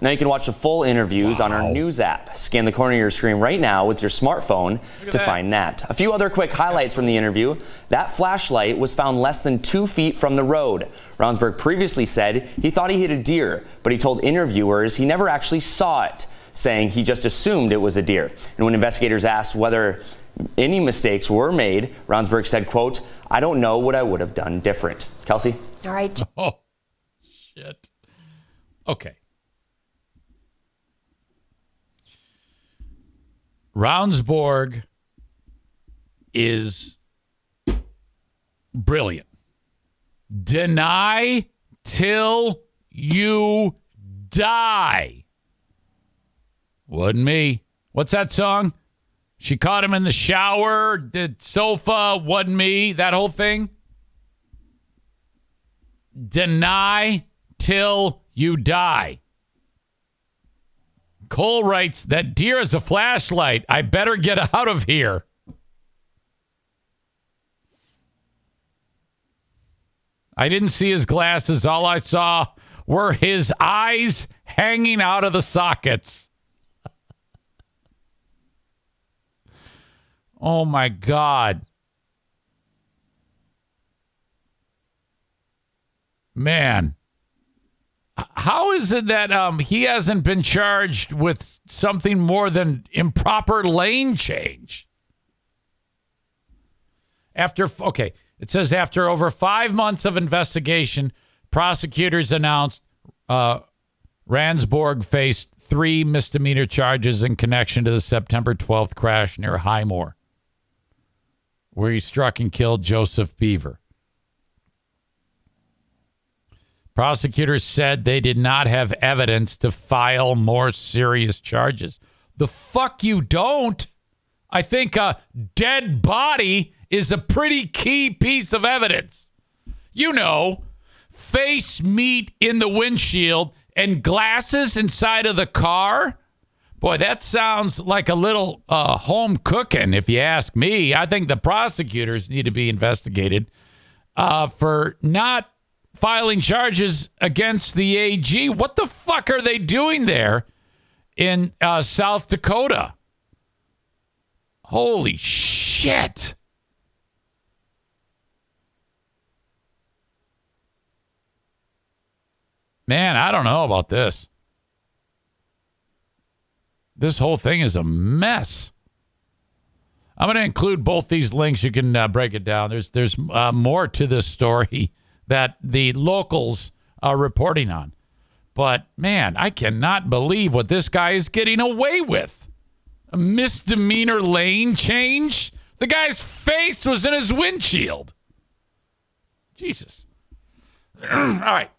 Now you can watch the full interviews on our news app. Scan the corner of your screen right now with your smartphone to that. find that. A few other quick highlights from the interview. That flashlight was found less than two feet from the road. Ravnsborg previously said he thought he hit a deer, but he told interviewers he never actually saw it, saying he just assumed it was a deer. And when investigators asked whether any mistakes were made, Ravnsborg said, quote, I don't know what I would have done different. Kelsey? All right. (laughs) Oh, shit. Okay. Ravnsborg is brilliant. Deny till you die. Wasn't me. What's that song? She caught him in the shower, the sofa, wasn't me, that whole thing. Deny till you die. Cole writes, That deer is a flashlight. I better get (laughs) out of here. I didn't see his glasses. All I saw were his eyes hanging out of the sockets. Oh my God. Man. How is it that um, he hasn't been charged with something more than improper lane change? After, okay, it says after over five months of investigation, prosecutors announced uh, Ravnsborg faced three misdemeanor charges in connection to the September 12th crash near Highmore, where he struck and killed Joseph Boever. Prosecutors said they did not have evidence to file more serious charges. The fuck you don't? I think a dead body is a pretty key piece of evidence. You know, face meat in the windshield and glasses inside of the car. Boy, that sounds like a little uh, home cooking, if you ask me. I think the prosecutors need to be investigated uh, for not filing charges against the AG. What the fuck are they doing there in uh, South Dakota? Holy shit. Man, I don't know about this. This whole thing is a mess. I'm going to include both these links. You can uh, break it down. There's there's uh, more to this story (laughs) that the locals are reporting on. But man, I cannot believe what this guy is getting away with. A misdemeanor lane change? The guy's face was in his windshield. Jesus. (clears throat) All right.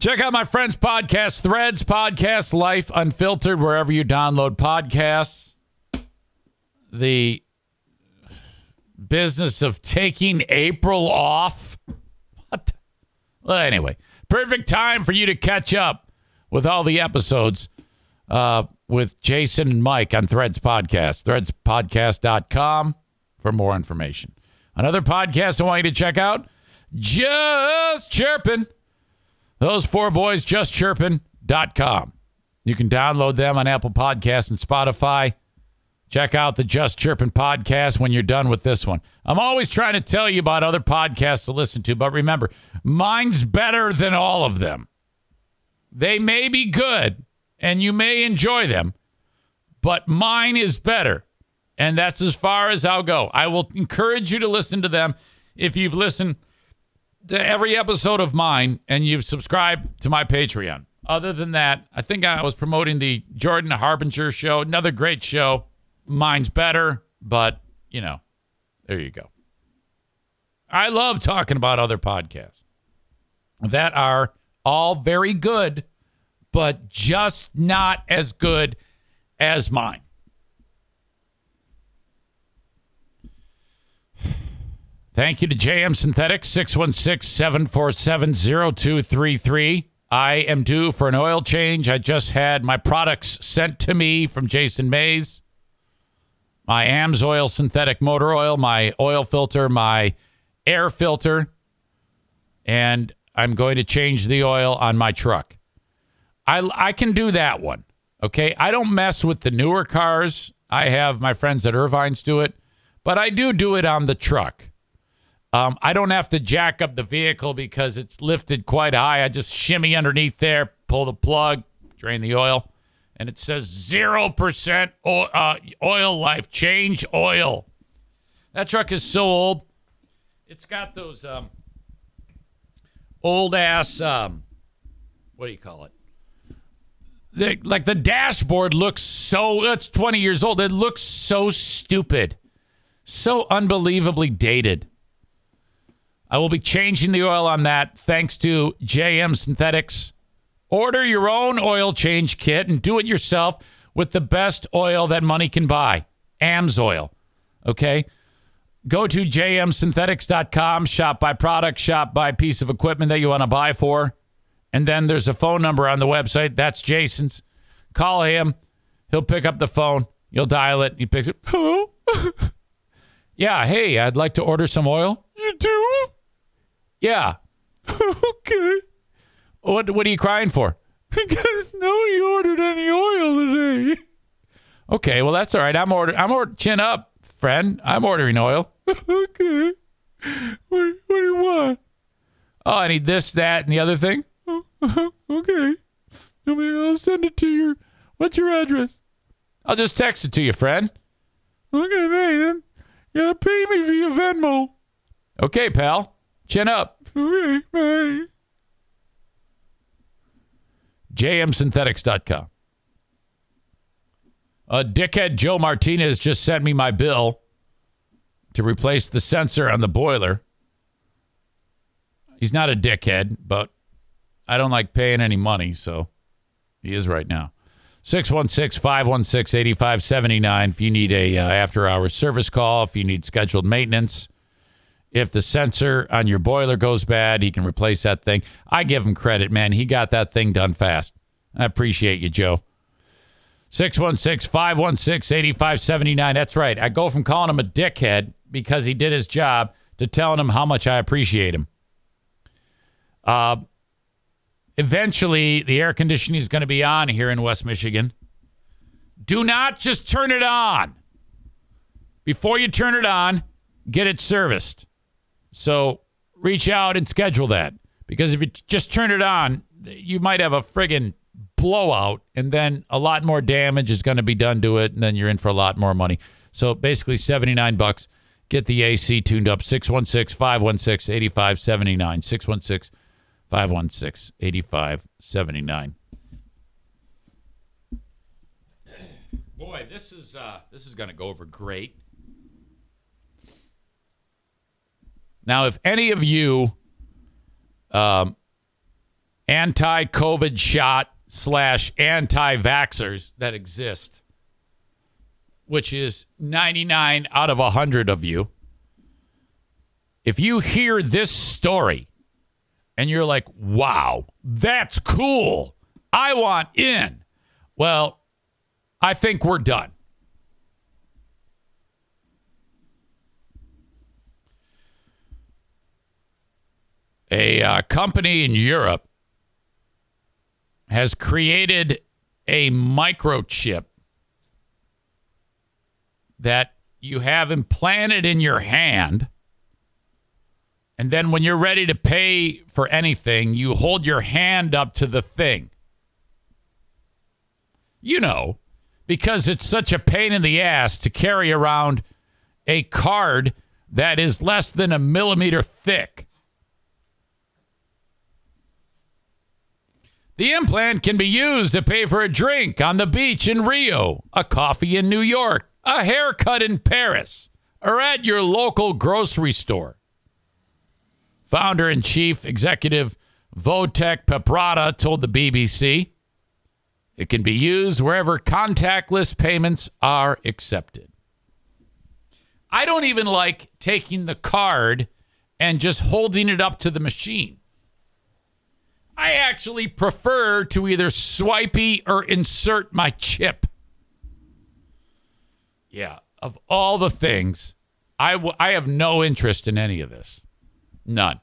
Check out my friend's podcast, Threads Podcast Life Unfiltered, wherever you download podcasts. The business of taking April off. What? Well, anyway, perfect time for you to catch up with all the episodes uh, with Jason and Mike on Threads Podcast, threadspodcast.com for more information. Another podcast I want you to check out, Just Chirping. Those four boys, justchirping.com. You can download them on Apple Podcasts and Spotify. Check out the Just Chirping podcast when you're done with this one. I'm always trying to tell you about other podcasts to listen to, but remember, mine's better than all of them. They may be good and you may enjoy them, but mine is better. And that's as far as I'll go. I will encourage you to listen to them if you've listened to every episode of mine and you've subscribed to my Patreon. Other than that, I think I was promoting the Jordan Harbinger show, another great show. Mine's better, but you know, there you go. I love talking about other podcasts that are all very good, but just not as good as mine. Thank you to JM Synthetics, 616 747 0233. I am due for an oil change. I just had my products sent to me from Jason Mays my AMSOIL, synthetic motor oil, my oil filter, my air filter, and I'm going to change the oil on my truck. I, I can do that one. Okay. I don't mess with the newer cars. I have my friends at Irvine's do it, but I do do it on the truck. Um, I don't have to jack up the vehicle because it's lifted quite high. I just shimmy underneath there, pull the plug, drain the oil, and it says 0% oil, uh, oil life. Change oil. That truck is so old. It's got those um, old ass, um, what do you call it? The, like the dashboard looks so, it's 20 years old. It looks so stupid, so unbelievably dated. I will be changing the oil on that thanks to JM Synthetics. Order your own oil change kit and do it yourself with the best oil that money can buy AMSOIL. Okay? Go to jmsynthetics.com, shop by product, shop by piece of equipment that you want to buy for. And then there's a phone number on the website. That's Jason's. Call him. He'll pick up the phone. You'll dial it. He picks it. Hello? (laughs) yeah, hey, I'd like to order some oil. You do? Yeah. (laughs) okay. What What are you crying for? Because nobody ordered any oil today. Okay, well that's all right. I'm order. I'm order. Chin up, friend. I'm ordering oil. (laughs) okay. What, what do you want? Oh, I need this, that, and the other thing. (laughs) okay. I mean, I'll send it to your. What's your address? I'll just text it to you, friend. Okay, then. You gotta pay me via Venmo. Okay, pal. Chin up. Jmsynthetics.com. Uh, dickhead Joe Martinez just sent me my bill to replace the sensor on the boiler. He's not a dickhead, but I don't like paying any money, so he is right now. 616 516 8579 if you need a uh, after hours service call, if you need scheduled maintenance. If the sensor on your boiler goes bad, he can replace that thing. I give him credit, man. He got that thing done fast. I appreciate you, Joe. 616 516 8579. That's right. I go from calling him a dickhead because he did his job to telling him how much I appreciate him. Uh, eventually, the air conditioning is going to be on here in West Michigan. Do not just turn it on. Before you turn it on, get it serviced. So reach out and schedule that because if you just turn it on, you might have a friggin' blowout and then a lot more damage is going to be done to it and then you're in for a lot more money. So basically 79 bucks. Get the AC tuned up 616 516 8579 616 516 8579. Boy, this is uh this is going to go over great. Now, if any of you um, anti COVID shot slash anti vaxxers that exist, which is 99 out of 100 of you, if you hear this story and you're like, wow, that's cool, I want in, well, I think we're done. A uh, company in Europe has created a microchip that you have implanted in your hand. And then when you're ready to pay for anything, you hold your hand up to the thing. You know, because it's such a pain in the ass to carry around a card that is less than a millimeter thick. The implant can be used to pay for a drink on the beach in Rio, a coffee in New York, a haircut in Paris, or at your local grocery store. Founder and chief executive Wojtek Paprota told the BBC it can be used wherever contactless payments are accepted. I don't even like taking the card and just holding it up to the machine. I actually prefer to either swipey or insert my chip. Yeah, of all the things, I, w- I have no interest in any of this. None.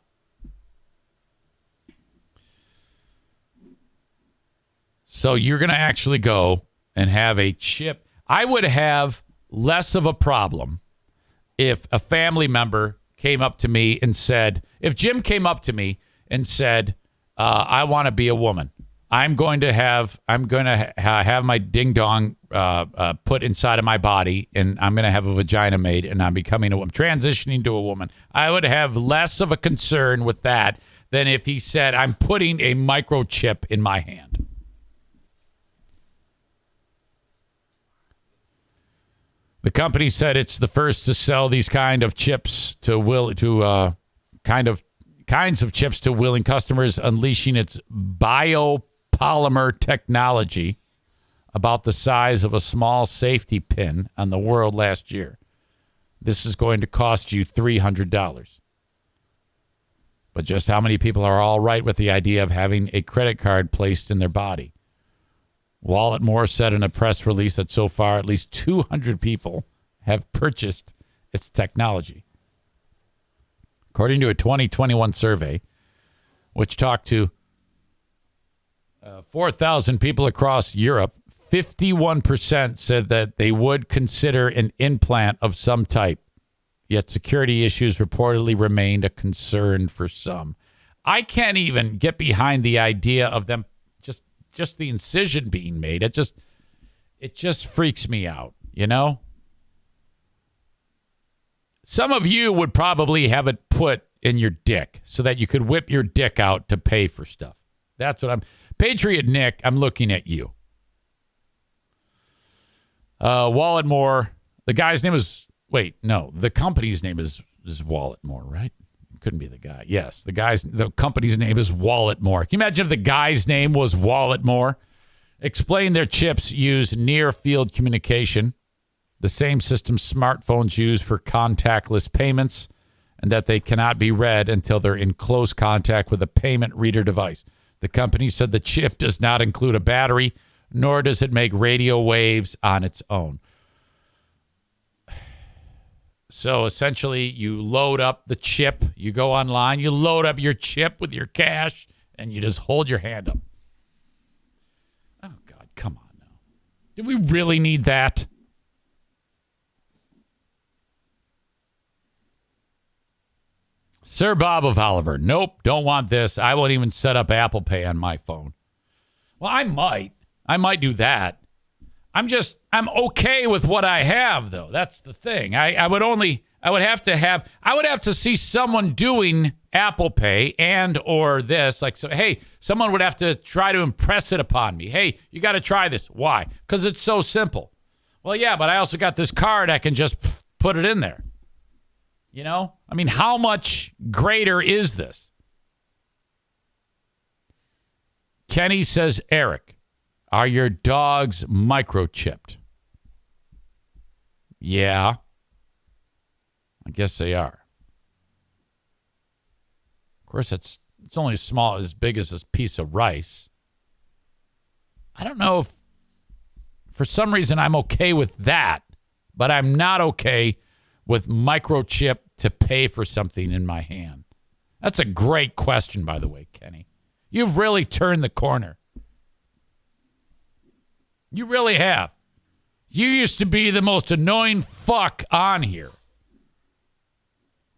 So you're going to actually go and have a chip. I would have less of a problem if a family member came up to me and said, if Jim came up to me and said, uh, I want to be a woman. I'm going to have I'm going to ha- have my ding dong uh, uh, put inside of my body, and I'm going to have a vagina made, and I'm becoming a woman, transitioning to a woman. I would have less of a concern with that than if he said I'm putting a microchip in my hand. The company said it's the first to sell these kind of chips to will to uh, kind of kinds of chips to willing customers, unleashing its biopolymer technology about the size of a small safety pin on the world last year. This is going to cost you $300. But just how many people are all right with the idea of having a credit card placed in their body? Walletmor said in a press release that so far at least 200 people have purchased its technology. According to a 2021 survey, which talked to uh, 4,000 people across Europe, 51% said that they would consider an implant of some type. Yet security issues reportedly remained a concern for some. I can't even get behind the idea of them just just the incision being made. It just it just freaks me out, you know? Some of you would probably have it put in your dick so that you could whip your dick out to pay for stuff. That's what I'm. Patriot Nick, I'm looking at you. Uh, Walletmor, the guy's name is, wait, no, the company's name is, is Walletmor, right? Couldn't be the guy. Yes, the guy's, the company's name is Walletmor. Can you imagine if the guy's name was Walletmor? Explain their chips use near field communication the same system smartphones use for contactless payments, and that they cannot be read until they're in close contact with a payment reader device. The company said the chip does not include a battery, nor does it make radio waves on its own. So essentially, you load up the chip. You go online, you load up your chip with your cash, and you just hold your hand up. Oh, God, come on now. Do we really need that? Sir Bob of Oliver. Nope, don't want this. I won't even set up Apple Pay on my phone. Well, I might. I might do that. I'm just I'm okay with what I have though. That's the thing. I, I would only I would have to have I would have to see someone doing Apple Pay and or this like so hey, someone would have to try to impress it upon me. Hey, you got to try this. Why? Cuz it's so simple. Well, yeah, but I also got this card I can just put it in there. You know? I mean, how much greater is this? Kenny says, Eric, are your dogs microchipped? Yeah. I guess they are. Of course, it's it's only small as big as this piece of rice. I don't know if for some reason I'm okay with that, but I'm not okay with microchip to pay for something in my hand? That's a great question, by the way, Kenny. You've really turned the corner. You really have. You used to be the most annoying fuck on here.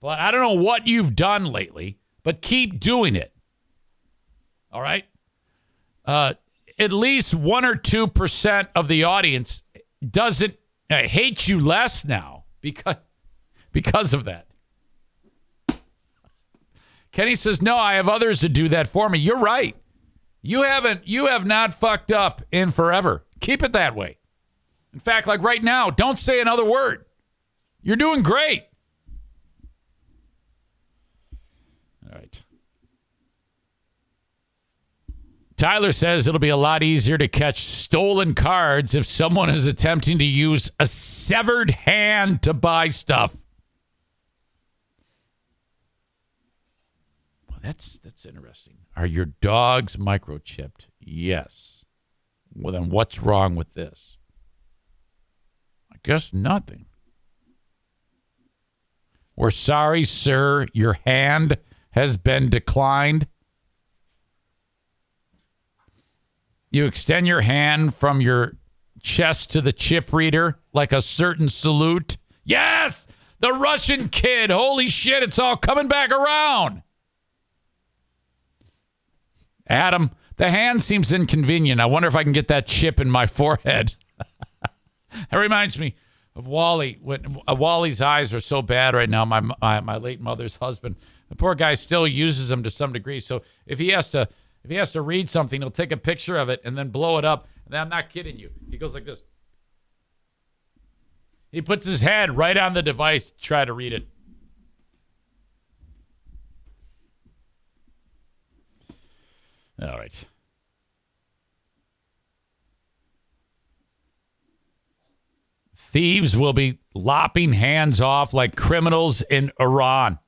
But I don't know what you've done lately, but keep doing it. All right? Uh, at least one or 2% of the audience doesn't uh, hate you less now because, because of that. Kenny says, "No, I have others to do that for me." You're right. You haven't you have not fucked up in forever. Keep it that way. In fact, like right now, don't say another word. You're doing great. All right. Tyler says it'll be a lot easier to catch stolen cards if someone is attempting to use a severed hand to buy stuff. That's that's interesting. Are your dogs microchipped? Yes. Well, then what's wrong with this? I guess nothing. We're sorry, sir. Your hand has been declined. You extend your hand from your chest to the chip reader like a certain salute. Yes, the Russian kid. Holy shit, it's all coming back around. Adam, the hand seems inconvenient. I wonder if I can get that chip in my forehead. (laughs) that reminds me of Wally. When uh, Wally's eyes are so bad right now, my, my my late mother's husband, the poor guy still uses them to some degree. So if he has to if he has to read something, he'll take a picture of it and then blow it up. And I'm not kidding you. He goes like this. He puts his head right on the device to try to read it. All right. Thieves will be lopping hands off like criminals in Iran.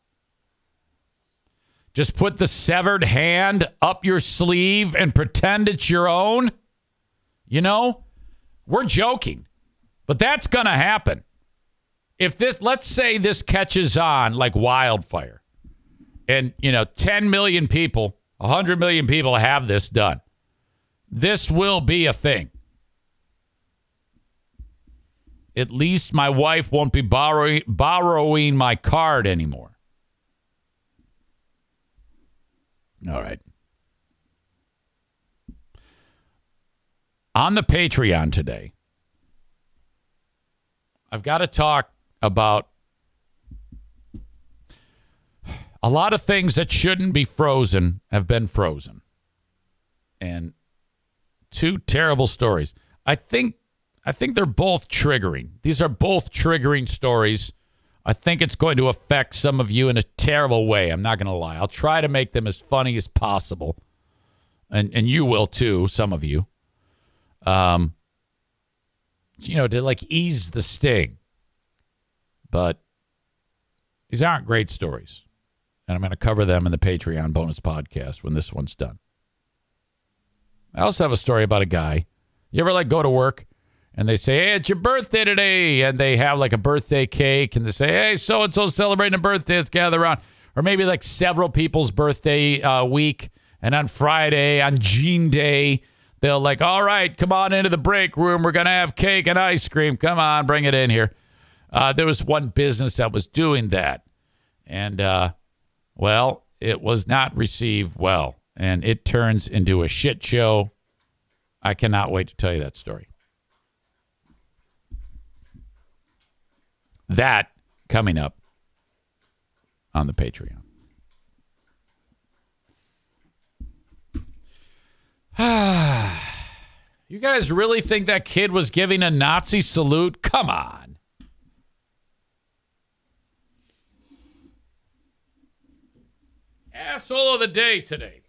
Just put the severed hand up your sleeve and pretend it's your own. You know, we're joking, but that's going to happen. If this, let's say this catches on like wildfire and, you know, 10 million people 100 million people have this done. This will be a thing. At least my wife won't be borrowing, borrowing my card anymore. All right. On the Patreon today, I've got to talk about a lot of things that shouldn't be frozen have been frozen. And two terrible stories. I think I think they're both triggering. These are both triggering stories. I think it's going to affect some of you in a terrible way. I'm not going to lie. I'll try to make them as funny as possible. And and you will too, some of you. Um you know, to like ease the sting. But these aren't great stories and I'm going to cover them in the Patreon bonus podcast when this one's done. I also have a story about a guy. You ever like go to work and they say, "Hey, it's your birthday today," and they have like a birthday cake, and they say, "Hey, so and so celebrating a birthday. Let's gather around." Or maybe like several people's birthday uh, week, and on Friday, on Gene Day, they'll like, "All right, come on into the break room. We're gonna have cake and ice cream. Come on, bring it in here." Uh, there was one business that was doing that, and uh, well, it was not received well, and it turns into a shit show. I cannot wait to tell you that story. That coming up on the Patreon. (sighs) you guys really think that kid was giving a Nazi salute? Come on. Asshole of the day today.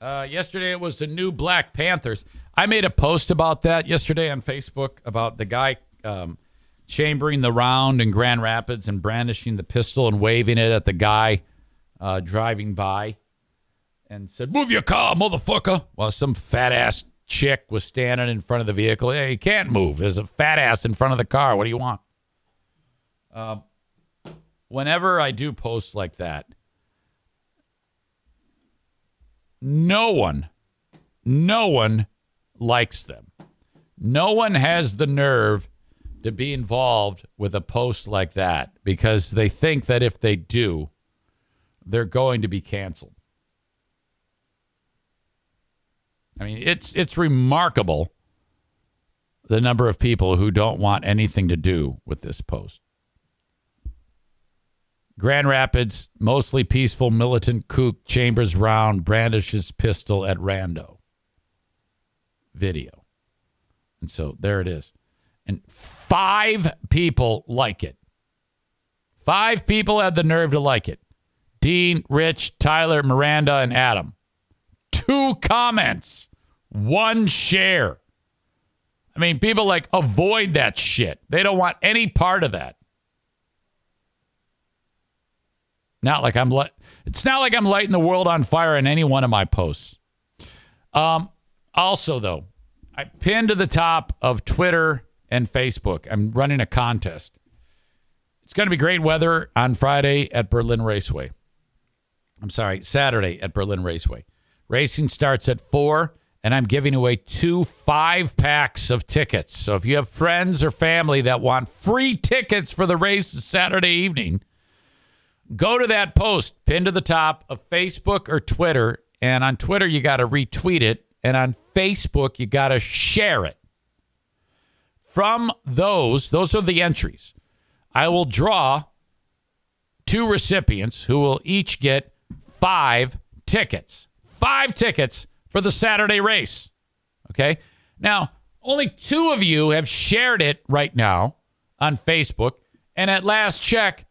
Uh, yesterday it was the new Black Panthers. I made a post about that yesterday on Facebook about the guy um, chambering the round in Grand Rapids and brandishing the pistol and waving it at the guy uh, driving by and said, Move your car, motherfucker. While some fat ass chick was standing in front of the vehicle. Hey, you can't move. There's a fat ass in front of the car. What do you want? Um, whenever I do posts like that, no one, no one likes them. No one has the nerve to be involved with a post like that because they think that if they do, they're going to be canceled. I mean, it's it's remarkable the number of people who don't want anything to do with this post. Grand Rapids, mostly peaceful militant kook chambers round, brandishes pistol at rando. Video. And so there it is. And five people like it. Five people had the nerve to like it Dean, Rich, Tyler, Miranda, and Adam. Two comments, one share. I mean, people like avoid that shit. They don't want any part of that. Not like I'm li- it's not like I'm lighting the world on fire in any one of my posts. Um, also though, I pinned to the top of Twitter and Facebook. I'm running a contest. It's going to be great weather on Friday at Berlin Raceway. I'm sorry, Saturday at Berlin Raceway. Racing starts at 4 and I'm giving away two five packs of tickets. So if you have friends or family that want free tickets for the race Saturday evening, go to that post pinned to the top of Facebook or Twitter. And on Twitter, you got to retweet it. And on Facebook, you got to share it. From those, those are the entries. I will draw two recipients who will each get five tickets. Five tickets for the Saturday race. Okay. Now, only two of you have shared it right now on Facebook. And at last check,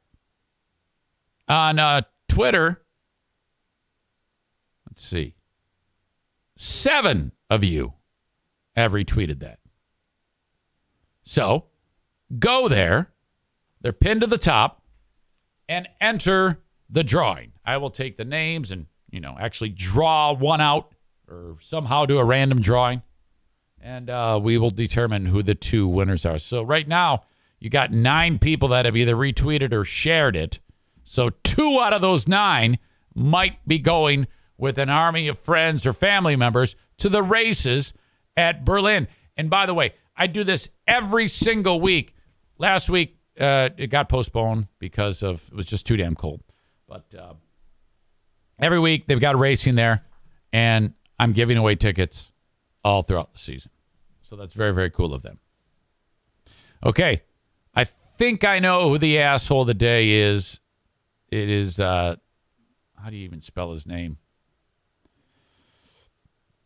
on uh, Twitter, let's see, seven of you have retweeted that. So go there, they're pinned to the top, and enter the drawing. I will take the names and, you know, actually draw one out or somehow do a random drawing, and uh, we will determine who the two winners are. So right now, you got nine people that have either retweeted or shared it. So two out of those nine might be going with an army of friends or family members to the races at Berlin. And by the way, I do this every single week. Last week, uh, it got postponed because of it was just too damn cold. But uh, every week they've got racing there, and I'm giving away tickets all throughout the season. So that's very, very cool of them. Okay. I think I know who the asshole of the day is it is uh how do you even spell his name?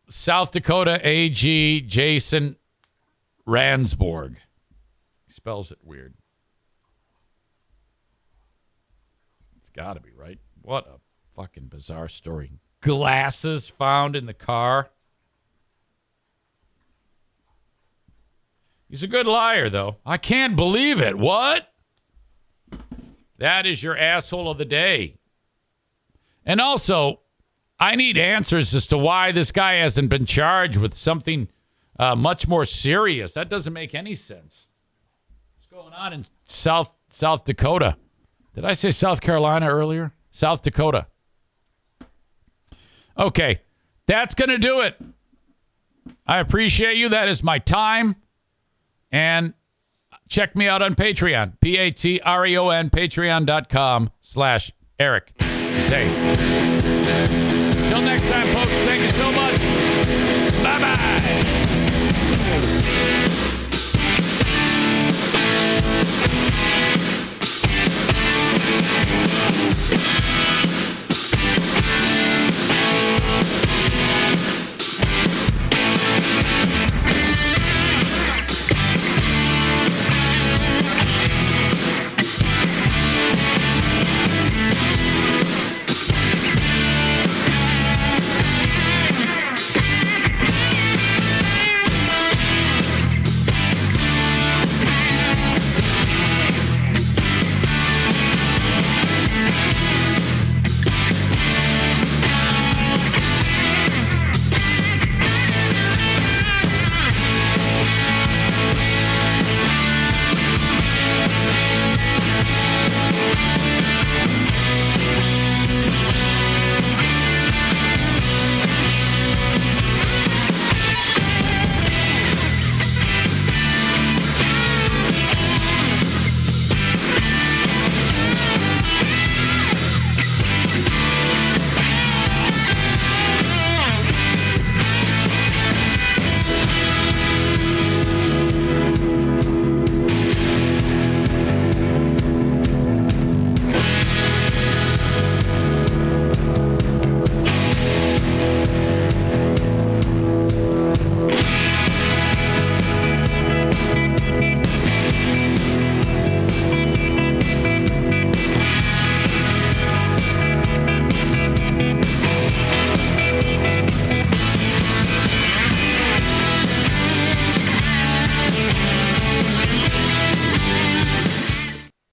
South Dakota AG Jason Ravnsborg. He spells it weird. It's got to be right. What a fucking bizarre story. Glasses found in the car. He's a good liar, though. I can't believe it. What? That is your asshole of the day. And also, I need answers as to why this guy hasn't been charged with something uh, much more serious. That doesn't make any sense. What's going on in South South Dakota? Did I say South Carolina earlier? South Dakota. Okay, that's going to do it. I appreciate you. That is my time. And Check me out on Patreon, P-A-T-R-E-O-N, patreon.com slash Eric Zane. Until next time, folks, thank you so much. Bye-bye.